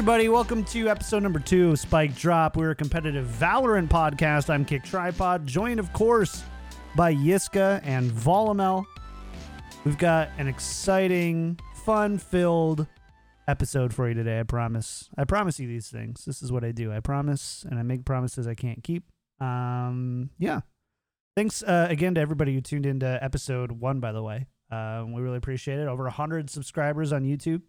everybody. Welcome to episode number two of Spike Drop. We're a competitive Valorant podcast. I'm KickedTripod, joined, of course, by Yiska and Volamel. We've got an exciting, fun filled episode for you today. I promise. I promise you these things. This is what I do. I promise, and I make promises I can't keep. Um, yeah. Thanks uh, again to everybody who tuned into episode one, by the way. Um, we really appreciate it. Over 100 subscribers on YouTube.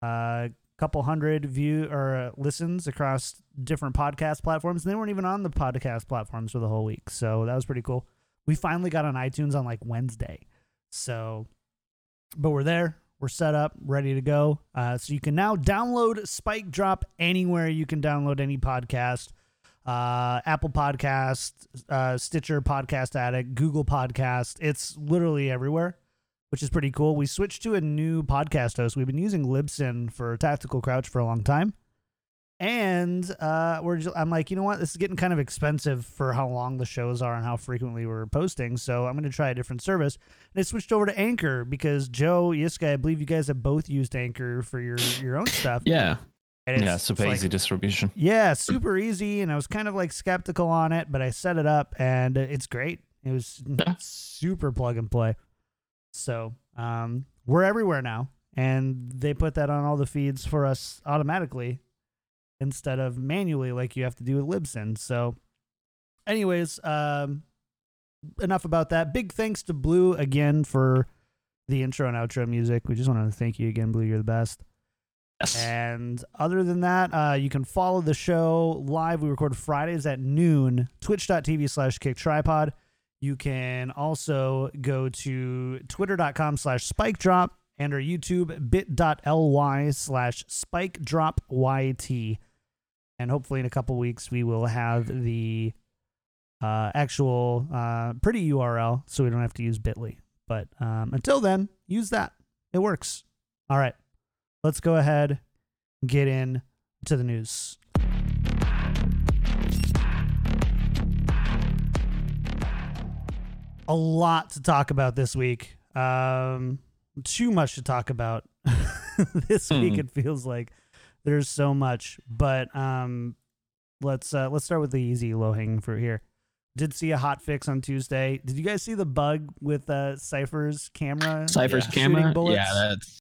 Uh, couple hundred view or uh, listens across different podcast platforms. And they weren't even on the podcast platforms for the whole week. So that was pretty cool. We finally got on iTunes on like Wednesday. So, but we're there. We're set up, ready to go. Uh, so you can now download Spike Drop anywhere you can download any podcast. Uh, Apple Podcast, uh, Stitcher Podcast Addict, Google Podcast. It's literally everywhere which is pretty cool. We switched to a new podcast host. We've been using Libsyn for Tactical Crouch for a long time. And uh, we're just, I'm like, you know what? This is getting kind of expensive for how long the shows are and how frequently we're posting. So I'm going to try a different service. And I switched over to Anchor because Joe, Yiska, I believe you guys have both used Anchor for your your own stuff. Yeah. And yeah, super easy like- distribution. yeah, super easy, and I was kind of like skeptical on it, but I set it up, and it's great. It was Yeah. super plug and play. So um, we're everywhere now, and they put that on all the feeds for us automatically instead of manually like you have to do with Libsyn. So, anyways, um, enough about that. Big thanks to Blue again for the intro and outro music. We just wanted to thank you again, Blue. You're the best. Yes. And other than that, uh, you can follow the show live. We record Fridays at noon, twitch.tv slash kick tripod. You can also go to twitter.com slash spike drop and our YouTube bit.ly slash spike drop YT. And hopefully in a couple weeks, we will have the uh, actual uh, pretty URL so we don't have to use bit.ly. But um, until then, use that. It works. All right let's go ahead get in to the news. A lot to talk about this week. Um, too much to talk about this week. Hmm. It feels like there's so much, but um, let's uh, let's start with the easy low hanging fruit here. Did see a hot fix on Tuesday. Did you guys see the bug with uh, Cypher's camera? Cypher's Yeah. Camera. bullets? Yeah, that's.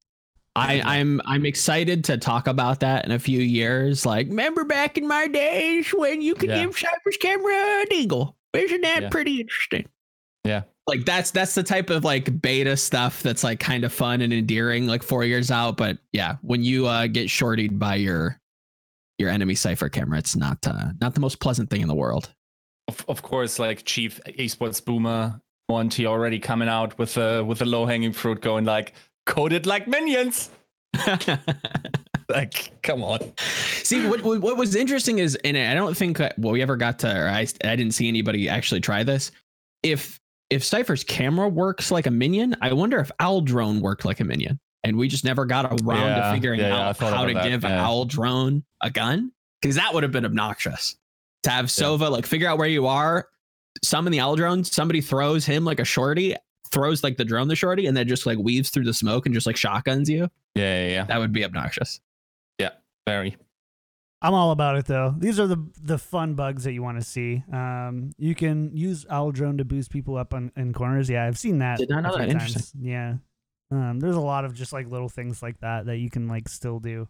I, I'm I'm excited to talk about that in a few years. Like, remember back in my days when you could Yeah. give Cypher's camera an eagle? Isn't that Yeah. pretty interesting? Yeah. Like that's that's the type of like beta stuff that's like kind of fun and endearing, like four years out. But yeah, when you uh, get shorted by your your enemy Cypher camera, it's not uh, not the most pleasant thing in the world. Of, of course, like chief esports boomer Monty already coming out with a with a low hanging fruit, going like coded like minions. Like, come on. See, what, what what was interesting is, and I don't think that- well, we ever got to, or I, I didn't see anybody actually try this. If if Cypher's camera works like a minion, I wonder if Owl Drone worked like a minion, and we just never got around to figuring yeah, yeah, out thought how to that, give yeah. Owl Drone a gun, because that would have been obnoxious to have Sova like figure out where you are, summon the Owl Drone, somebody throws him like a shorty, throws like the drone the shorty, and then just like weaves through the smoke and just like shotguns you. Yeah, yeah, yeah. That would be obnoxious. Yeah, very. I'm all about it though. These are the the fun bugs that you want to see. Um, you can use Owl Drone to boost people up on in corners. Yeah, I've seen that. Did not know that. Interesting. Yeah. Um, there's a lot of just like little things like that that you can like still do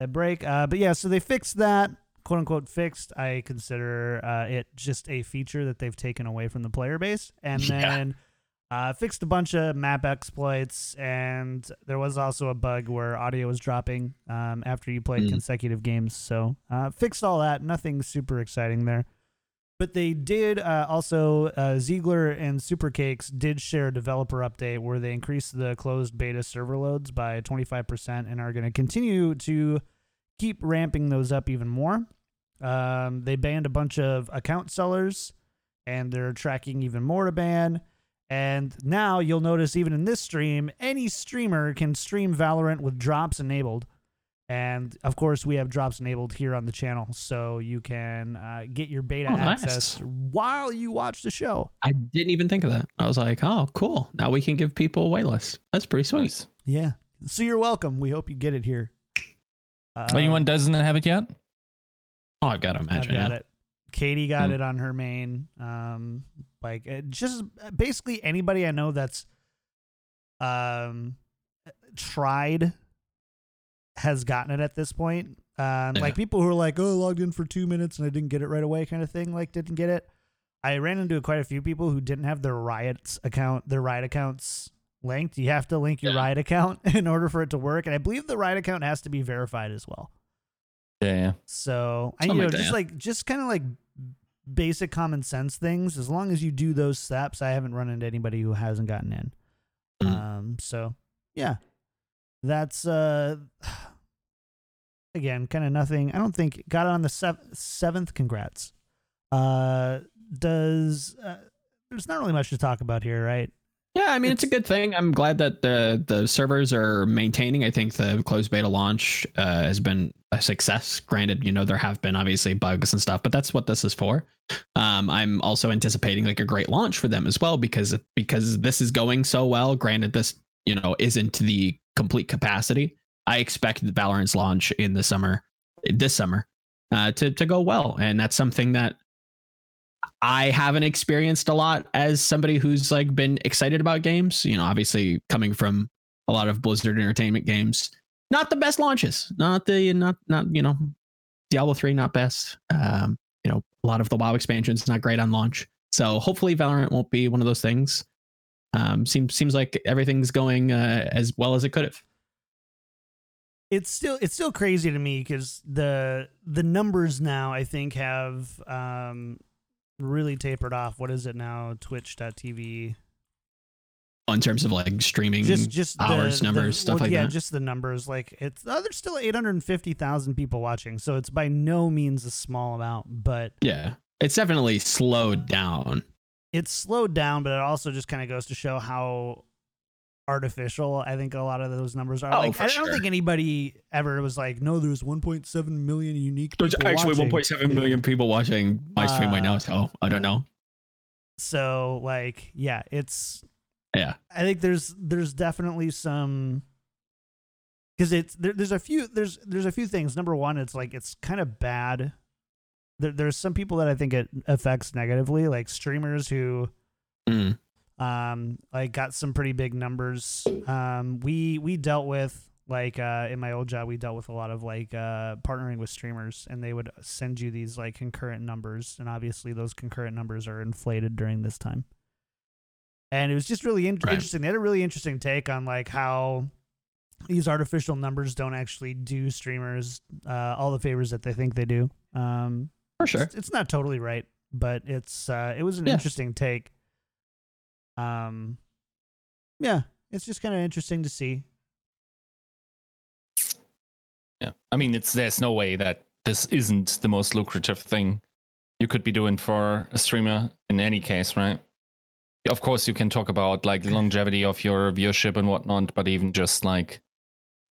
at break. Uh, but yeah, so they fixed that quote unquote fixed. I consider uh, it just a feature that they've taken away from the player base, and Yeah. Uh, fixed a bunch of map exploits. And there was also a bug where audio was dropping um, after you played Mm. consecutive games. So uh, fixed all that. Nothing super exciting there. But they did uh, also, uh, Ziegler and Supercakes did share a developer update where they increased the closed beta server loads by 25% and are going to continue to keep ramping those up even more. Um, they banned a bunch of account sellers and they're tracking even more to ban. And now you'll notice, even in this stream, any streamer can stream Valorant with drops enabled. And of course, we have drops enabled here on the channel, so you can uh, get your beta Oh, nice. access while you watch the show. I didn't even think of that. I was like, oh, cool. Now we can give people a waitlist. That's pretty sweet. Nice. Yeah. So you're welcome. We hope you get it here. Uh, Anyone doesn't have it yet? Oh, I've got to I've imagine. got it. Katie got Hmm. it on her main. Um, like uh, just basically anybody I know that's um tried has gotten it at this point. Um, Yeah. like people who are like, oh, I logged in for two minutes and I didn't get it right away, kind of thing. Like didn't get it. I ran into quite a few people who didn't have their riots account, their riot accounts linked. You have to link your Yeah. riot account in order for it to work, and I believe the riot account has to be verified as well. Yeah. So I you know like just like just kind of like basic common sense things. As long as you do those steps, I haven't run into anybody who hasn't gotten in. Mhm. Um. So yeah, that's uh again kind of nothing. I don't think got it on the sev- seventh. Congrats. Uh, does uh, there's not really much to talk about here, right? Yeah, I mean it's, a good thing. I'm glad that the the servers are maintaining. I think the closed beta launch uh, has been a success. Granted, you know there have been obviously bugs and stuff, but that's what this is for. Um, I'm also anticipating like a great launch for them as well because because this is going so well. Granted, this you know isn't the complete capacity. I expect the Valorant's launch in the summer, this summer, uh, to to go well, and that's something that I haven't experienced a lot as somebody who's like been excited about games. You know, obviously coming from a lot of Blizzard Entertainment games, not the best launches. Not the not not you know, Diablo three not best. Um, you know, a lot of the WoW expansions not great on launch. So hopefully Valorant won't be one of those things. Um, seems seems like everything's going uh, as well as it could have. it's still it's still crazy to me because the the numbers now I think have um really tapered off. What is it now? Twitch.tv. In terms of like streaming, Just just hours, the- numbers, stuff well, like yeah, that. just the numbers. Like it's oh, there's still 850,000 people watching, so it's by no means a small amount, but yeah, it's definitely slowed down. it's slowed down. But it also just kind of goes to show how artificial I think a lot of those numbers are. Oh, like for I don't sure. think anybody ever was like, no, there's 1.7 million unique. There's people actually 1.7 million people watching my stream right now, Uh, so I don't know. So like, yeah, it's Yeah. I think there's there's definitely some because it's there, there's a few there's there's a few things. Number one, it's like it's kind of bad. There, there's some people that I think it affects negatively, like streamers who Mm. Um like got some pretty big numbers. Um, we we dealt with like uh in my old job we dealt with a lot of like uh partnering with streamers and they would send you these like concurrent numbers and obviously those concurrent numbers are inflated during this time and it was just really in- Right. interesting they had a really interesting take on like how these artificial numbers don't actually do streamers uh all the favors that they think they do um For sure. it's, it's not totally right but it's uh it was an Yeah. interesting take um yeah it's just kind of interesting to see Yeah. I mean, it's there's no way that this isn't the most lucrative thing you could be doing for a streamer in any case, right? Of course, you can talk about like longevity of your viewership and whatnot, but even just like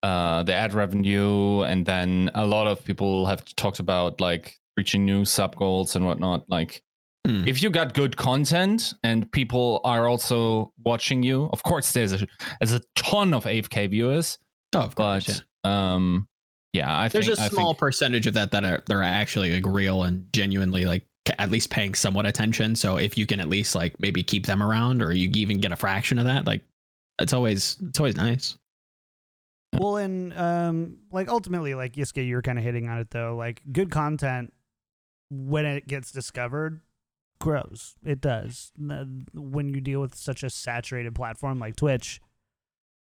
uh, the ad revenue, and then a lot of people have talked about like reaching new sub goals and whatnot. Like, Hmm. if you got good content and people are also watching you, of course, there's a there's a ton of AFK viewers, Oh, of course. but yeah. um, yeah, I There's think a I small think- percentage of that that are they're actually like real and genuinely like at least paying somewhat attention. So if you can at least like maybe keep them around, or you even get a fraction of that, like it's always it's always nice. Well, and um, like ultimately, like Yiska, you were kind of hitting on it though. Like good content, when it gets discovered, grows. It does. When you deal with such a saturated platform like Twitch,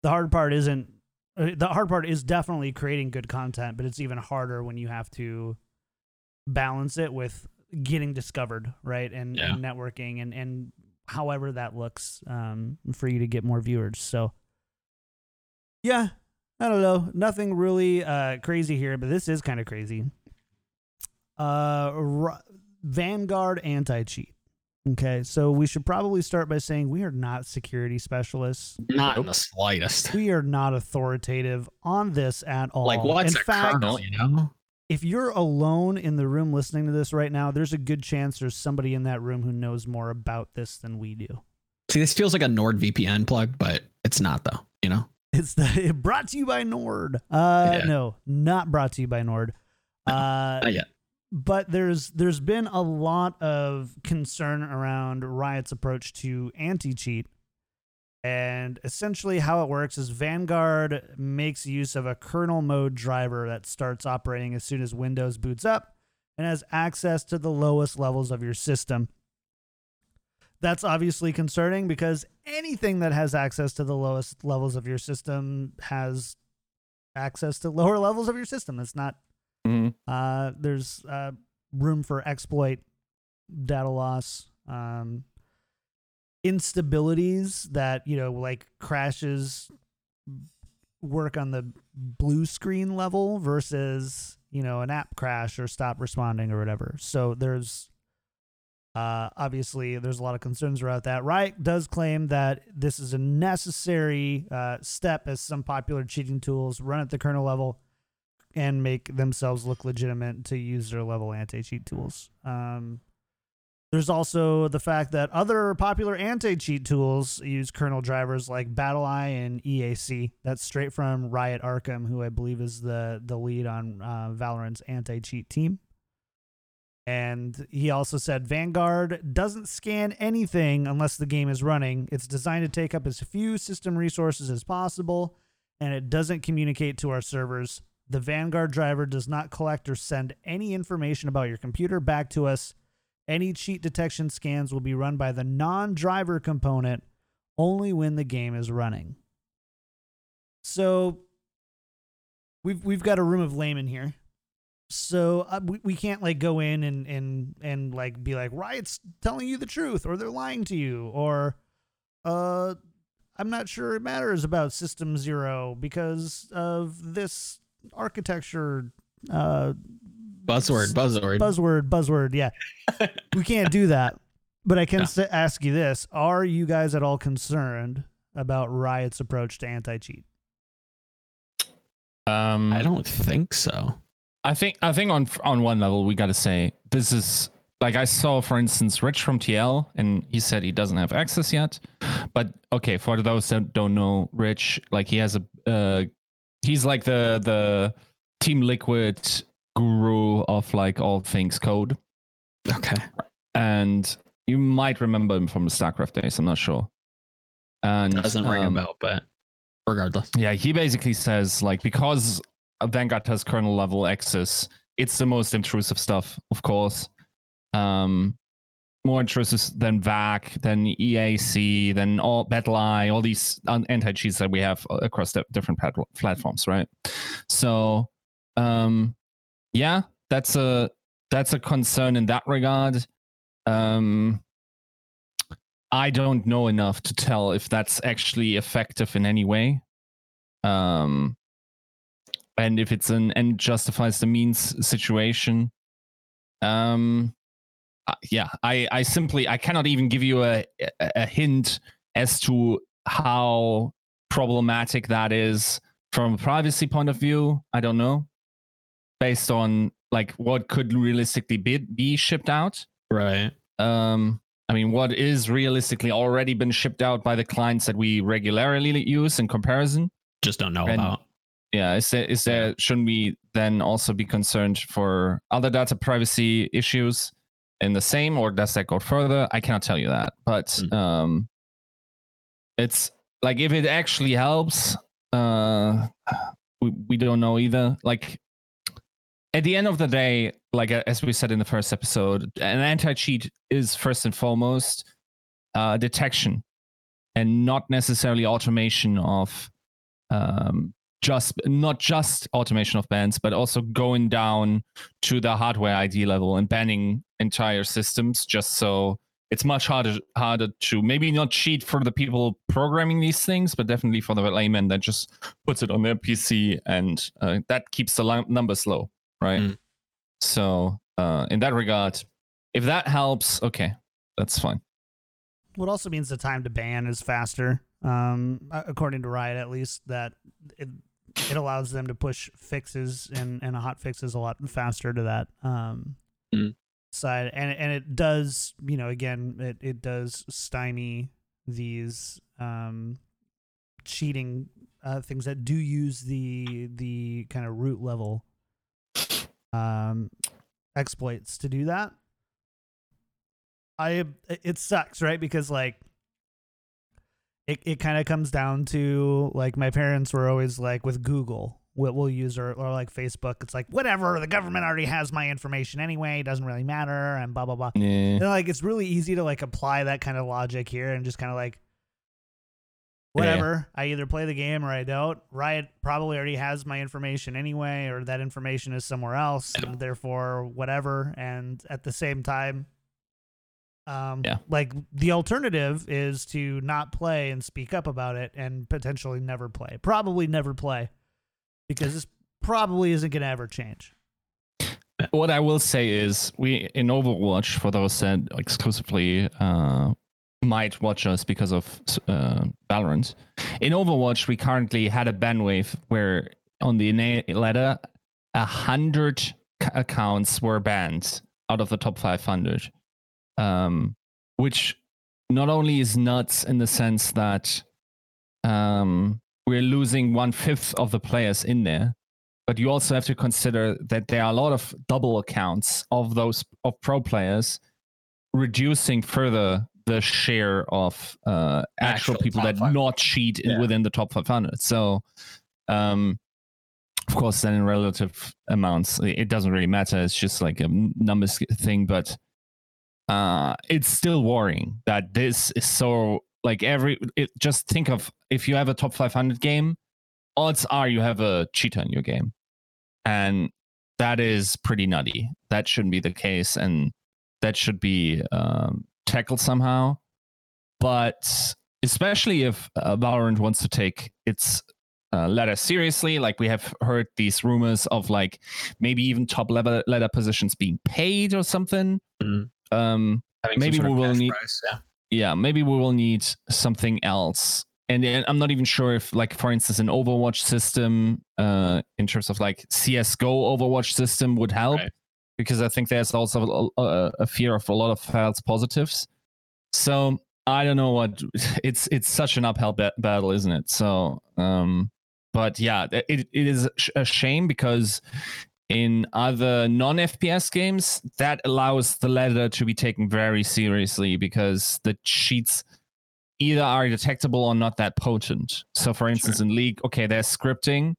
the hard part isn't. uh, The hard part is definitely creating good content, but it's even harder when you have to balance it with getting discovered, right? And, Yeah. and networking and and however that looks um, for you to get more viewers. So, yeah, I don't know. Nothing really uh, crazy here, but this is kind of crazy. Uh, Vanguard anti cheat. Okay, so we should probably start by saying we are not security specialists. Not in the slightest. We are not authoritative on this at all. Like what's In a fact, kernel? You know. if you're alone in the room listening to this right now, there's a good chance there's somebody in that room who knows more about this than we do. See, this feels like a NordVPN plug, but it's not though. You know. It's the brought to you by Nord. Uh, Yeah. no, not brought to you by Nord. Uh, Not yet. But there's there's been a lot of concern around Riot's approach to anti-cheat. And essentially how it works is Vanguard makes use of a kernel mode driver that starts operating as soon as Windows boots up and has access to the lowest levels of your system. That's obviously concerning because anything that has access to the lowest levels of your system has access to lower levels of your system. It's not Mhm. uh, there's uh, room for exploit, data loss, um, instabilities that you know like crashes work on the blue screen level versus you know an app crash or stop responding or whatever. So there's uh, obviously there's a lot of concerns about that. Riot does claim that this is a necessary uh, step as some popular cheating tools run at the kernel level and make themselves look legitimate to user level anti cheat tools. Um, there's also the fact that other popular anti cheat tools use kernel drivers like BattlEye and EAC. That's straight from Riot Arkham, who I believe is the the lead on uh, Valorant's anti cheat team. And he also said Vanguard doesn't scan anything unless the game is running. It's designed to take up as few system resources as possible, and it doesn't communicate to our servers. The Vanguard driver does not collect or send any information about your computer back to us. Any cheat detection scans will be run by the non driver component only when the game is running. So we've we've got a room of laymen here. So uh, we, we can't like go in and, and and like be like Riot's telling you the truth or they're lying to you or uh I'm not sure it matters about System Zero because of this architecture uh Buzzword, buzzword. buzzword buzzword yeah we can't do that but i can No. s- ask you this are you guys at all concerned about riot's approach to anti-cheat Um, I don't think so. I think I think on on one level we got to say this is like I saw for instance Rich from TL and he said he doesn't have access yet. But okay, for those that don't know Rich, like he has a uh he's like the the Team Liquid guru of like all things code Okay. and you might remember him from the StarCraft days, I'm not sure. And Doesn't ring a um, bell, but regardless. Yeah, he basically says like because Vanguard has kernel level access, it's the most intrusive stuff, of course. Um, more intrusive than VAC, than EAC, than all BattlEye, all these anti cheats that we have across the different platforms, right? So, um, yeah, that's a that's a concern in that regard. Um, I don't know enough to tell if that's actually effective in any way. Um, and if it's an end justifies the means situation. Um, uh, yeah, I, I simply I cannot even give you a, a hint as to how problematic that is from a privacy point of view. I don't know, based on like what could realistically be, be shipped out Right. um i mean what is realistically already been shipped out by the clients that we regularly use in comparison Just don't know And- about. yeah is there is there shouldn't we then also be concerned for other data privacy issues in the same or does that go further i cannot tell you that but Mm. um it's like if it actually helps uh we, we don't know either like at the end of the day like as we said in the first episode an anti-cheat is first and foremost uh detection and not necessarily automation of um just not just automation of bans but also going down to the hardware id level and banning entire systems just so it's much harder harder to maybe not cheat for the people programming these things but definitely for the layman that just puts it on their pc and uh, that keeps the li- numbers low right Mm. so uh, in that regard if that helps okay that's fine what also means the time to ban is faster um according to riot at least that it, it allows them to push fixes and and hot fixes a lot faster to that um Mm. Side and and it does you know again it, it does stymie these um cheating uh, things that do use the the kind of root level um, exploits to do that. I it sucks, right? Because like it it kind of comes down to like my parents were always like with Google, what we'll use or, or like Facebook, it's like whatever, the government already has my information anyway, it doesn't really matter and blah blah blah. Yeah. And like it's really easy to like apply that kind of logic here and just kind of like whatever. I either play the game or I don't. Riot probably already has my information anyway, or that information is somewhere else, and therefore whatever. And at the same time, um, Yeah. like the alternative is to not play and speak up about it, and potentially never play. Probably never play, because this probably isn't going to ever change. what I will say is we in Overwatch for those that exclusively uh, might watch us because of uh, Valorant. In Overwatch, we currently had a bandwidth where on the ladder, a hundred accounts were banned out of the top 500, um, which not only is nuts in the sense that um, we're losing one fifth of the players in there, but you also have to consider that there are a lot of double accounts of those of pro players reducing further the share of uh, actual, Actual people that five. not cheat Yeah. within the top 500 so um of course then in relative amounts it it doesn't really matter it's just like a numbers thing but uh it's still worrying that this is so like every it, just think of if you have a top 500 game odds are you have a cheater in your game and that is pretty nutty that shouldn't be the case and that should be um, tackled somehow but especially if uh, valorant wants to take its uh, ladder seriously like we have heard these rumors of like maybe even top level ladder positions being paid or something Mhm. um Maybe we will need- prize, yeah. Yeah, maybe we will need something else. And then I'm not even sure if, like, for instance, an Overwatch system, uh, in terms of like CS:GO Overwatch system, would help Right. because I think there's also a, a, a fear of a lot of false positives. So I don't know what it's. It's such an uphill ba- battle, isn't it? So, um, but yeah, it, it is a shame because in other non-FPS games, that allows the ladder to be taken very seriously because the cheats either are detectable or not that potent. So, for instance, in League, okay, there's scripting,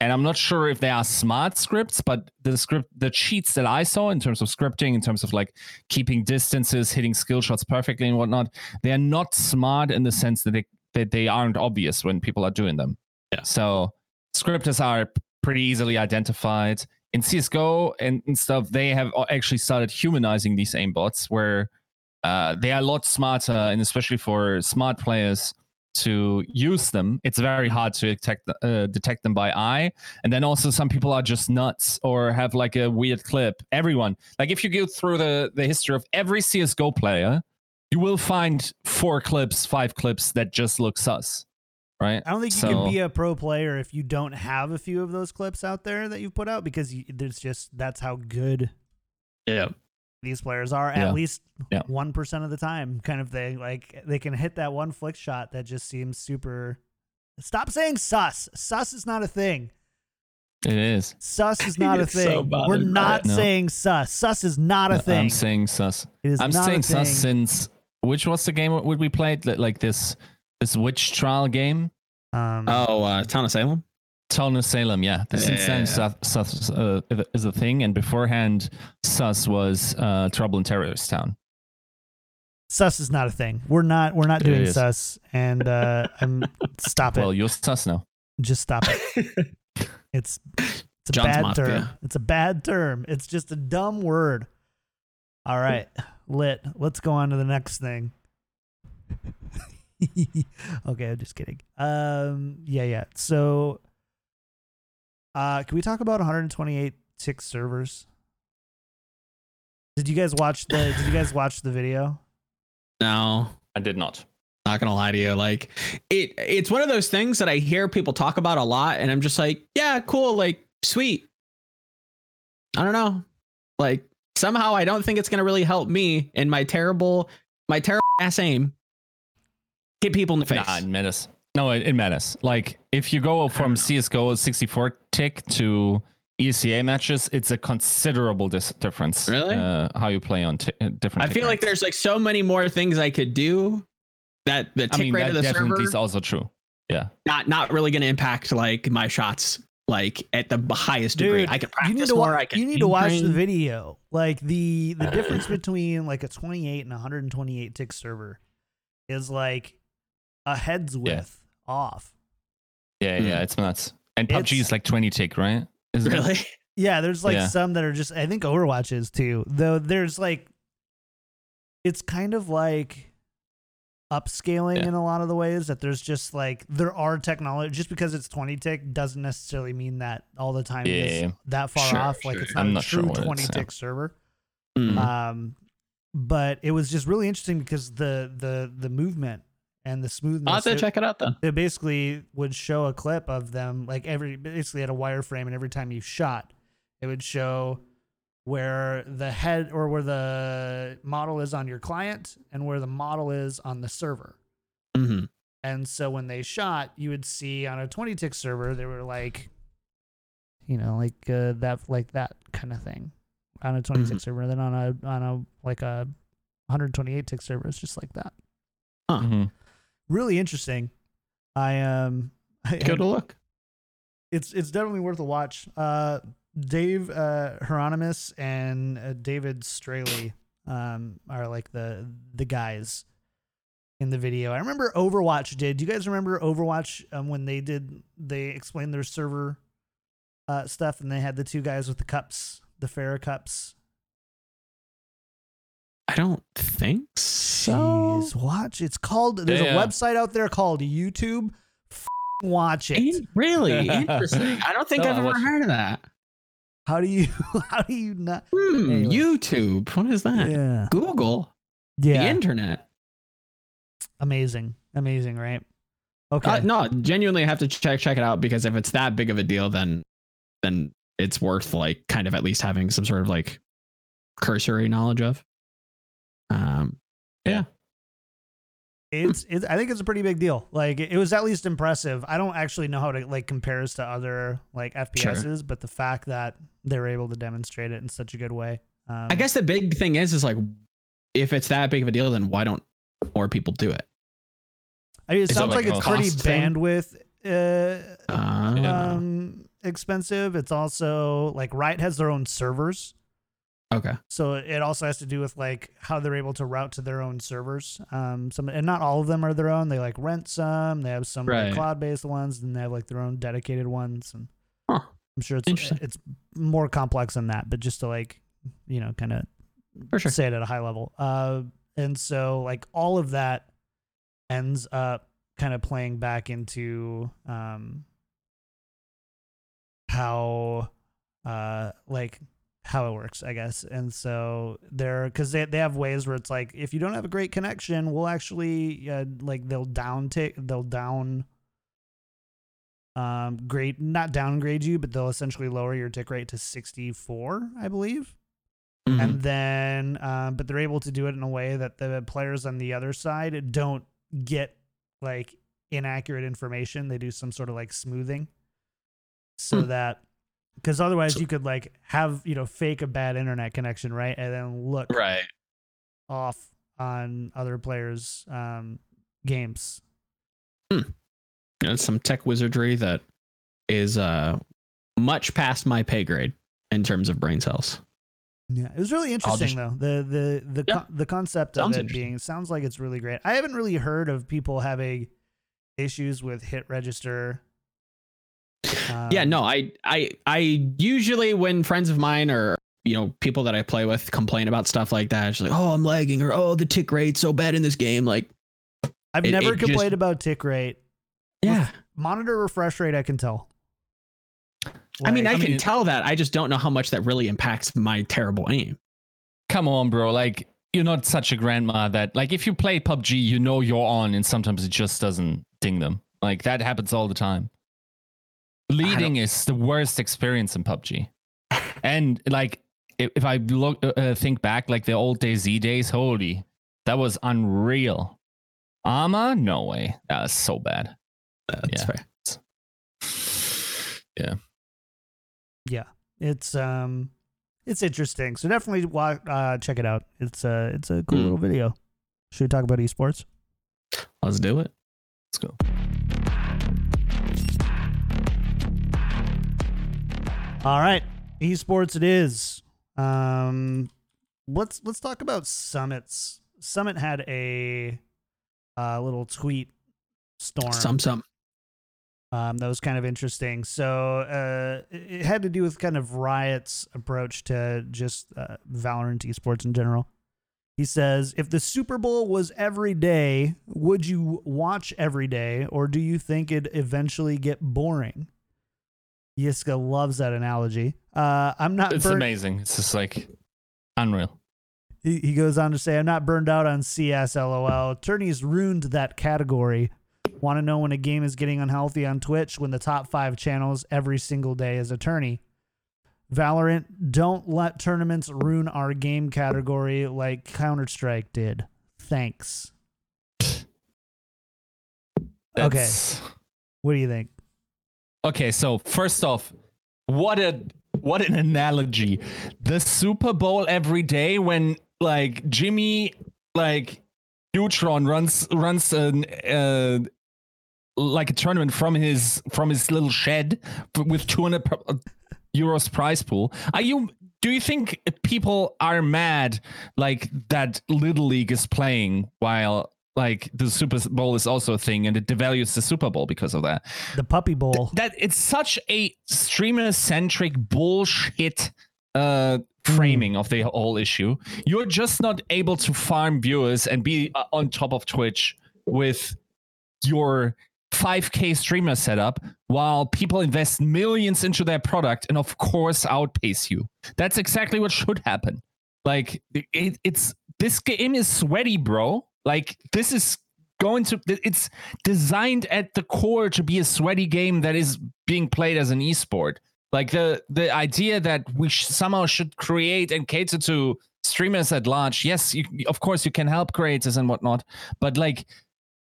and I'm not sure if they are smart scripts, but the script, the cheats that I saw in terms of scripting, in terms of like keeping distances, hitting skill shots perfectly and whatnot, they are not smart in the sense that they that they aren't obvious when people are doing them. Yeah. So scripters are pretty easily identified in CS:GO and, and stuff. They have actually started humanizing these aimbots, where uh, they are a lot smarter, and especially for smart players to use them, it's very hard to detect uh, detect them by eye. And then also some people are just nuts or have like a weird clip. Everyone, like if you go through the the history of every CS:GO player, you will find four clips, five clips that just look sus, right? I don't think you can be a pro player if you don't have a few of those clips out there that you've put out because there's just that's how good Yeah. these players are Yeah. at least Yeah. one percent of the time, kind of thing. Like they can hit that one flick shot that just seems super. Stop saying sus. Sus is not a thing. It is. Sus is not a It's so thing. We're not. No. saying sus. Sus is not a thing. I'm saying sus. it is I'm not saying a thing. sus since which was the game what we played like this this witch trial game. Um, Oh, uh, Town of Salem. Town of Salem, yeah. The since then Yeah. sus, sus uh, is a thing, and beforehand sus was uh, Trouble in Terrorist Town. sus is not a thing. We're not. We're not It doing is. sus. And uh, I'm stop it. Well, you're sus now. Just stop it. It's it's a John's bad Mafia. term. It's a bad term. It's just a dumb word. All right, lit. Let's go on to the next thing. okay, I'm just kidding. Um, yeah, yeah. So, uh, can we talk about 128 tick servers? Did you guys watch the? Did you guys watch the video? No, I did not. not gonna lie to you. Like it, it's one of those things that I hear people talk about a lot, and I'm just like, yeah, cool, like sweet. I don't know, like somehow I don't think it's gonna really help me in my terrible, my terrible ass aim. Hit people in the face. Nah, Menace. No, in it matters. Like if you go from CS:GO 64 tick to ESEA matches, it's a considerable dis- difference. Really? Uh, how you play on t- uh, different. I tick feel like there's like so many more things I could do that the tick I mean, rate that of the definitely server is also true. Yeah. not not really going to impact like my shots like at the highest degree. Dude, I can you need to more. wa- I can you need to watch the video. Like the the difference between like a 28 and 128 tick server is like a head's width off. Yeah, Hmm. yeah, it's nuts. And It's- PUBG is like 20 tick, right? Is it? Really? Yeah, there's like Yeah. some that are just I think Overwatch is too. Though there's like it's kind of like upscaling Yeah. in a lot of the ways that there's just like there are technology just because it's 20 tick doesn't necessarily mean that all the time Yeah, is yeah, yeah. that far Sure, off like it's not I'm a not sure true what it is, 20 yeah. tick server. Mm. Um but it was just really interesting because the the the movement and the smoothness I'll have to it- check it out then. it basically would show a clip of them like every basically at a wireframe and every time you shot it would show where the head or where the model is on your client and where the model is on the server hmm and so when they shot you would see on a 20 tick server they were like you know like uh, that like that kind of thing on a 20 tick Mhm. server then on a on a like a 128 tick server it's just like that Mhm. Really interesting i um Go to look. it's it's definitely worth a watch. Uh, Dave uh, Hieronymus and uh, David Straley um, are like the the guys in the video. I remember Overwatch did. Do you guys remember Overwatch um, when they did? They explained their server uh, stuff, and they had the two guys with the cups, the Farrah cups. I don't think so. Jeez, watch. It's called. There's Yeah. a website out there called YouTube. F- watch it. In- really interesting. I don't think No, I've I ever watched it. heard of that. How do you? How do you not? Hmm, Anyway. YouTube. What is that? Yeah. Google. Yeah. The internet. Amazing. Amazing, right? Okay. Uh, no, genuinely, I have to check check it out because if it's that big of a deal, then then it's worth like kind of at least having some sort of like cursory knowledge of. Um, it's, it's I think it's a pretty big deal. Like it was at least impressive. I don't actually know how to like compares to other like FPSs, but the fact that they were able to demonstrate it in such a good way. Um, I guess the big thing is is like if it's that big of a deal, then why don't more people do it? I mean, it Is sounds like, like it's pretty thing? bandwidth uh, Uh, um expensive. It's also like Riot has their own servers. Okay. So it also has to do with like how they're able to route to their own servers. Um, some and not all of them are their own. They like rent some. They have some like, cloud-based ones, and they have like their own dedicated ones. And Huh. I'm sure it's it's more complex than that. But just to like you know kind of sure. say it at a high level. Uh, and so like all of that ends up kind of playing back into um how uh like how it works i guess and so they're because they, they have ways where it's like if you don't have a great connection we'll actually uh, like they'll down take they'll down um grade not downgrade you but they'll essentially lower your tick rate to 64 i believe Mhm. and then um, but they're able to do it in a way that the players on the other side don't get like inaccurate information they do some sort of like smoothing so Hmm. that because otherwise So- you could like have you know fake a bad internet connection right and then look right. off on other players um games know, some tech wizardry that is uh much past my pay grade in terms of brain cells. Yeah, it was really interesting though. The the the Yeah. con- the concept of it being sounds like it's really great. I haven't really heard of people having issues with hit register. Yeah, Um, no, I I I usually when friends of mine or you know people that I play with complain about stuff like that, it's like, oh, I'm lagging or oh, the tick rate's so bad in this game. Like, I've it- never it just- complained about tick rate. yeah, Monitor refresh rate, I can tell. I mean, I, Like, can mean- tell that. I just don't know how much that really impacts my terrible aim. Come on, bro. Like you're not such a grandma that like if you play PUBG, you know you're on, and sometimes it just doesn't ding them. Like that happens all the time. Leading is the worst experience in PUBG, and like if, if I look uh, think back, like the old DayZ days, holy, that was unreal. Ama, no way, that was so bad. That's Yeah. fair. Yeah, it's um, it's interesting. So definitely wa- uh, check it out. It's uh, it's a cool Mm. little video. Should we talk about esports? Let's do it. Let's go. All right, esports it is. Um, let's let's talk about summits. Summit had a uh, little tweet storm. Some some. Um, that was kind of interesting. So uh, it had to do with kind of Riot's approach to just uh, Valorant esports in general. He says, if the Super Bowl was every day, would you watch every day, or do you think it'd eventually get boring? Yiska loves that analogy. Uh, I'm not. It's burnt- amazing. It's just like unreal. he, he goes on to say, I'm not burned out on CS, lol. Attorneys ruined that category. Want to know when a game is getting unhealthy on Twitch when the top five channels every single day is a tourney? Valorant, don't let tournaments ruin our game category like Counter Strike did. Thanks. Okay. What do you think? Okay, so first off, what a what an analogy. The Super Bowl every day when like Jimmy like Neutron runs runs an uh like a tournament from his from his little shed with 200 uh, euros prize pool. Are you do you think people are mad like that little league is playing while like the Super Bowl is also a thing and it devalues the Super Bowl because of that? The Puppy Bowl. that it's such a streamer centric bullshit uh framing of the whole issue. You're just not able to farm viewers and be uh, on top of twitch with your 5k streamer setup while people invest millions into their product and of course outpace you. That's exactly what should happen. Like it, it's this game is sweaty bro like this is going to it's designed at the core to be a sweaty game that is being played as an esport. Like the the idea that we sh- somehow should create and cater to streamers at large. Yes, you, of course you can help creators and whatnot, but like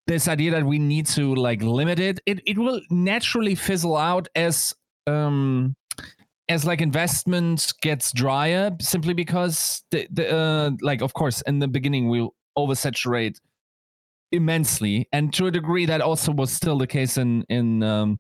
this idea that we need to like limit it, it it will naturally fizzle out as um as like investment gets drier simply because the, the uh like of course in the beginning we'll oversaturate immensely and to a degree that also was still the case in in um,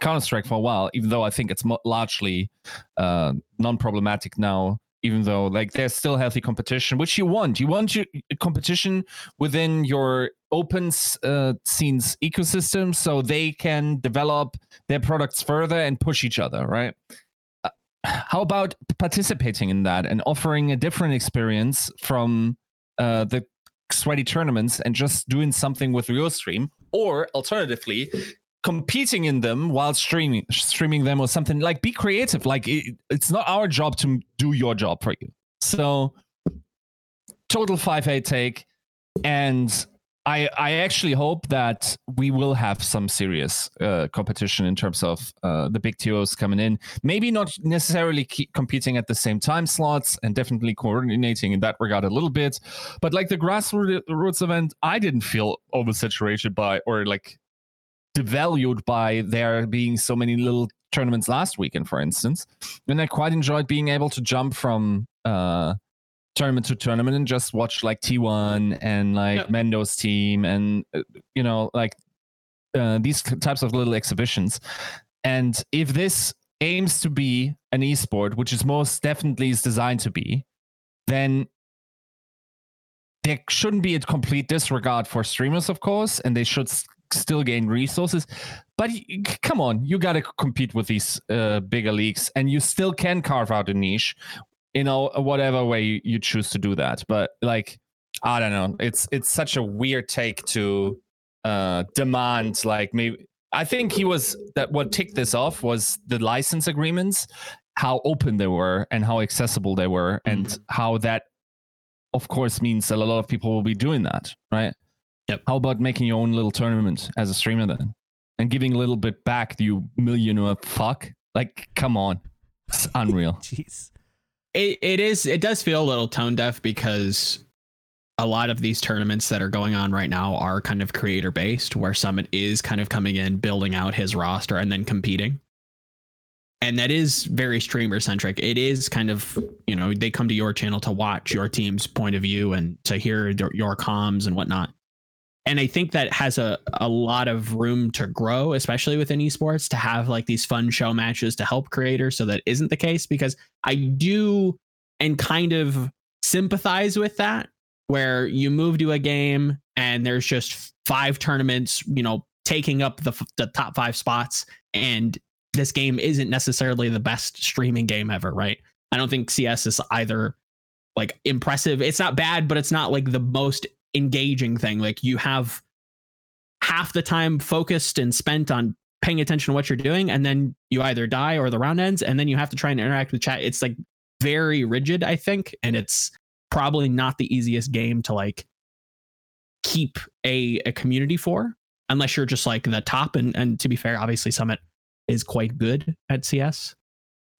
counter-strike for a while even though i think it's mo- largely uh, non-problematic now even though like there's still healthy competition which you want. You want your competition within your open uh, scenes ecosystem so they can develop their products further and push each other right? Uh, how about participating in that and offering a different experience from uh, the sweaty tournaments and just doing something with your stream or alternatively competing in them while streaming streaming them or something. Like be creative. Like it, it's not our job to do your job for you. So total 5a take and I, I actually hope that we will have some serious uh, competition in terms of uh, the big TOs coming in. Maybe not necessarily competing at the same time slots and definitely coordinating in that regard a little bit. But like the grassroots event, I didn't feel oversaturated by or like devalued by there being so many little tournaments last weekend, for instance. And I quite enjoyed being able to jump from uh, tournament to tournament and just watch like T1 and like Yep. Mendo's team and uh, you know like uh, these types of little exhibitions. And if this aims to be an esport, which is most definitely is designed to be, then there shouldn't be a complete disregard for streamers, of course, and they should s- still gain resources. But y- come on, you got to compete with these uh, bigger leagues, and you still can carve out a niche, you know, whatever way you, you choose to do that. But like, I don't know, it's it's such a weird take to uh, demand like maybe. I think he was that what ticked this off was the license agreements, how open they were and how accessible they were, and how that of course means that a lot of people will be doing that, right? Yep. How about making your own little tournament as a streamer then? And giving a little bit back, to you millionaire fuck. Like, come on. It's unreal. Jeez. It, it is it does feel a little tone deaf because a lot of these tournaments that are going on right now are kind of creator based, where Summit is kind of coming in, building out his roster, and then competing. And that is very streamer centric. It is kind of, you know, they come to your channel to watch your team's point of view and to hear your, your comms and whatnot. And I think that has a, a lot of room to grow, especially within esports, to have like these fun show matches to help creators. So that isn't the case because I do and kind of sympathize with that where you move to a game and there's just five tournaments, you know, taking up the, the top five spots. And this game isn't necessarily the best streaming game ever, right? I don't think CS is either like impressive. It's not bad, but it's not like the most engaging thing. Like you have half the time focused and spent on paying attention to what you're doing, and then you either die or the round ends, and then you have to try and interact with chat. It's like very rigid, I think, and it's probably not the easiest game to like keep a, a community for unless you're just like the top and and to be fair obviously summit is quite good at cs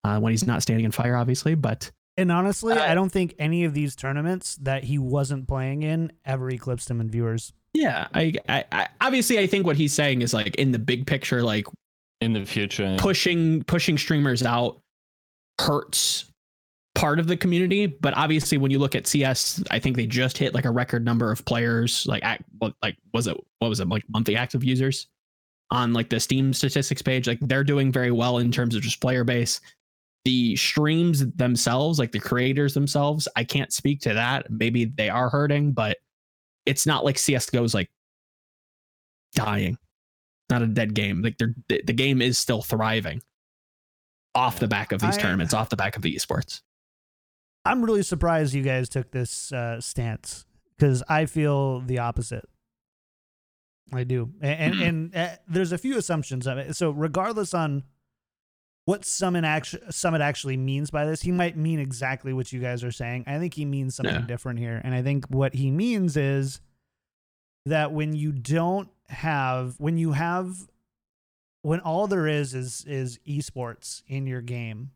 uh, when he's not standing in fire obviously but And honestly, Uh, I don't think any of these tournaments that he wasn't playing in ever eclipsed him in viewers. yeah I, I i obviously i think what he's saying is like in the big picture like in the future. pushing pushing streamers out hurts part of the community but obviously when you look at cs i think they just hit like a record number of players like act, what like was it what was it like monthly active users on like the steam statistics page like they're doing very well in terms of just player base the streams themselves like the creators themselves i can't speak to that. Maybe they are hurting but it's not like CS:GO is like dying. Not a dead game. Like they're the, the game is still thriving off the back of these I- tournaments off the back of the esports. I'm really surprised you guys took this uh, stance because I feel the opposite. I do, and and, and uh, there's a few assumptions of it. So regardless on what Summit actually Summit actually means by this, he might mean exactly what you guys are saying. I think he means something Yeah. different here, and I think what he means is that when you don't have when you have when all there is is is esports in your game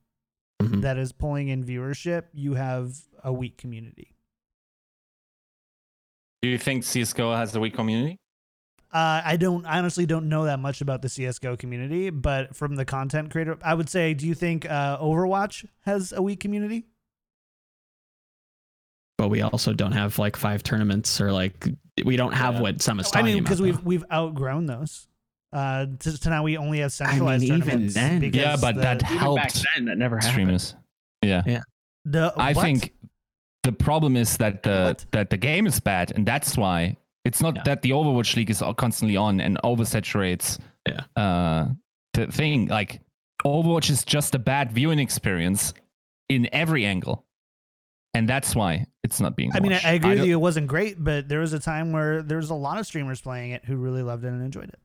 Mhm. that is pulling in viewership, you have a weak community. Do you think CSGO has a weak community? Uh, I don't I honestly don't know that much about the CS:GO community, but from the content creator, I would say, do you think uh, Overwatch has a weak community? but we also don't have like five tournaments or like we don't have Yeah. what Summit's I talking mean, because we've we've outgrown those. Uh, to, to now we only have centralized I mean, centralized even then- Yeah, but the, that Even helped back then that never happened Streamers. Yeah. the I what? think the problem is that the What? that the game is bad, and that's why it's not Yeah. that the Overwatch League is constantly on and oversaturates. Yeah. Uh, the thing like Overwatch is just a bad viewing experience in every angle, and that's why it's not being. I mean, I, watched. I agree with you. It wasn't great, but there was a time where there was a lot of streamers playing it who really loved it and enjoyed it.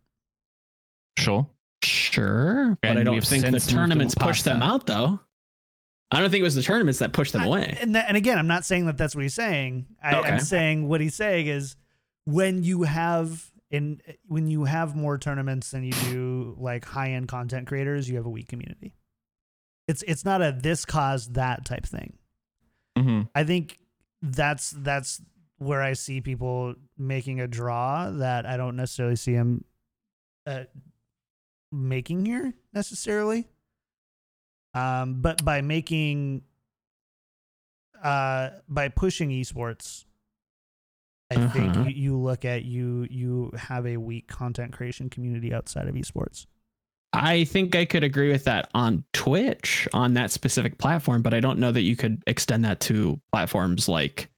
Sure. Sure, but And I don't think the tournaments pushed them out though. I don't think it was the tournaments that pushed them I- away. and, that, and again, I'm not saying that that's what he's saying. I, I'm Okay. saying what he's saying is when you have in when you have more tournaments than you do like high end content creators, you have a weak community. It's it's not a this caused that type thing. hmm I think that's that's where I see people making a draw that I don't necessarily see them uh, making here necessarily. Um, but by making, uh, by pushing esports, I think Uh-huh. you, you look at you you have a weak content creation community outside of esports. I think I could agree with that on Twitch on that specific platform, but I don't know that you could extend that to platforms like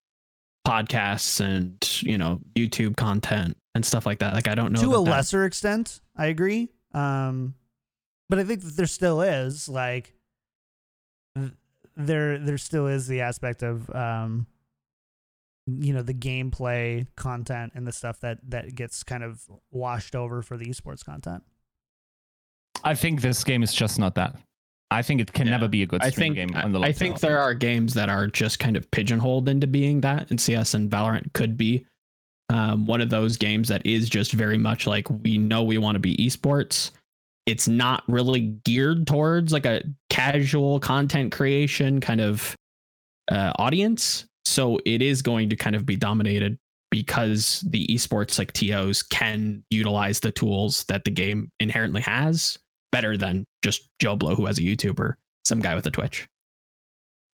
podcasts and you know YouTube content and stuff like that. Like I don't know to that a that- lesser extent i agree um but i think that there still is like th- there there still is the aspect of um you know the gameplay content and the stuff that that gets kind of washed over for the esports content I think this game is just not that. I think it can Yeah. never be a good I stream think game on the I think there are games that are just kind of pigeonholed into being that, and CS and Valorant could be um, one of those games that is just very much like we know we want to be esports. It's not really geared towards like a casual content creation kind of uh, audience. So it is going to kind of be dominated because the esports like TOs can utilize the tools that the game inherently has better than just Joe Blow who has a YouTuber, some guy with a Twitch.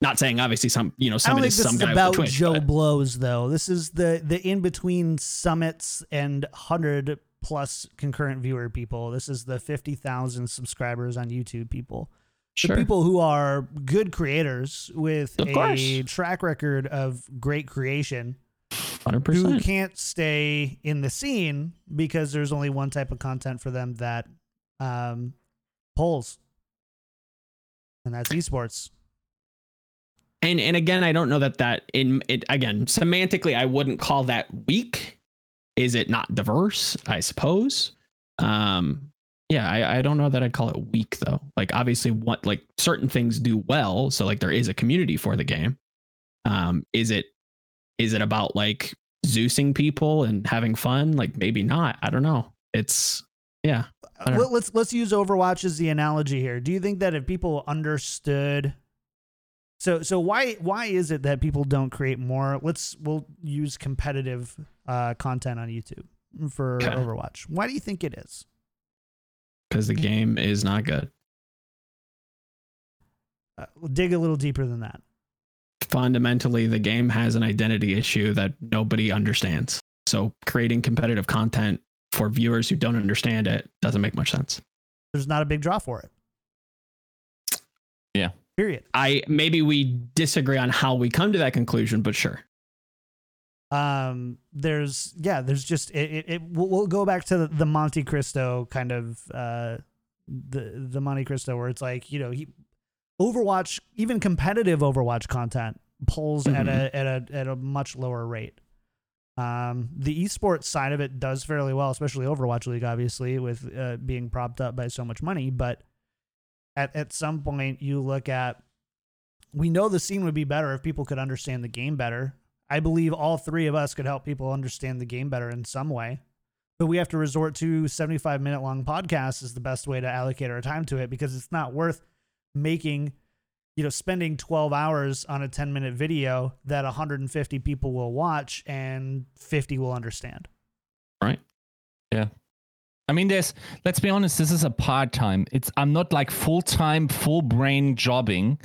Not saying obviously some you know I don't somebody think is this some is guy about with a Twitch. Joe but- Blows though. This is the the in between summits and hundred plus concurrent viewer people. This is the fifty thousand subscribers on YouTube people. The people who are good creators with Of a course. track record of great creation 100%. who can't stay in the scene because there's only one type of content for them that um, polls, and that's esports. and and again i don't know that that in it again semantically i wouldn't call that weak is it not diverse i suppose um yeah I, I don't know that i'd call it weak though like obviously what like certain things do well so like there is a community for the game um is it is it about like zeusing people and having fun like maybe not i don't know it's yeah Let- let's let's use Overwatch as the analogy here. Do you think that if people understood so so why why is it that people don't create more let's we'll use competitive uh content on YouTube for Okay. Overwatch. Why do you think it is? Because the game is not good Uh, we'll dig a little deeper than that. fundamentally the game has an identity issue that nobody understands. So creating competitive content for viewers who don't understand it doesn't make much sense. There's not a big draw for it. Yeah. Period. I maybe we disagree on how we come to that conclusion, but sure. Um there's yeah there's just it, it, it we'll, we'll go back to the, the MonteCristo kind of uh the the MonteCristo where it's like you know he overwatch even competitive overwatch content pulls at a at a at a much lower rate. Um the esports side of it does fairly well especially overwatch league obviously with uh, being propped up by so much money but at at some point you look at we know the scene would be better if people could understand the game better I believe all three of us could help people understand the game better in some way. But we have to resort to 75 minute long podcasts is the best way to allocate our time to it because it's not worth making, you know, spending 12 hours on a 10 minute video that 150 people will watch and 50 will understand. Right. Yeah. I mean, there's. Let's be honest. This is a part time. It's. I'm not like full time, full brain jobbing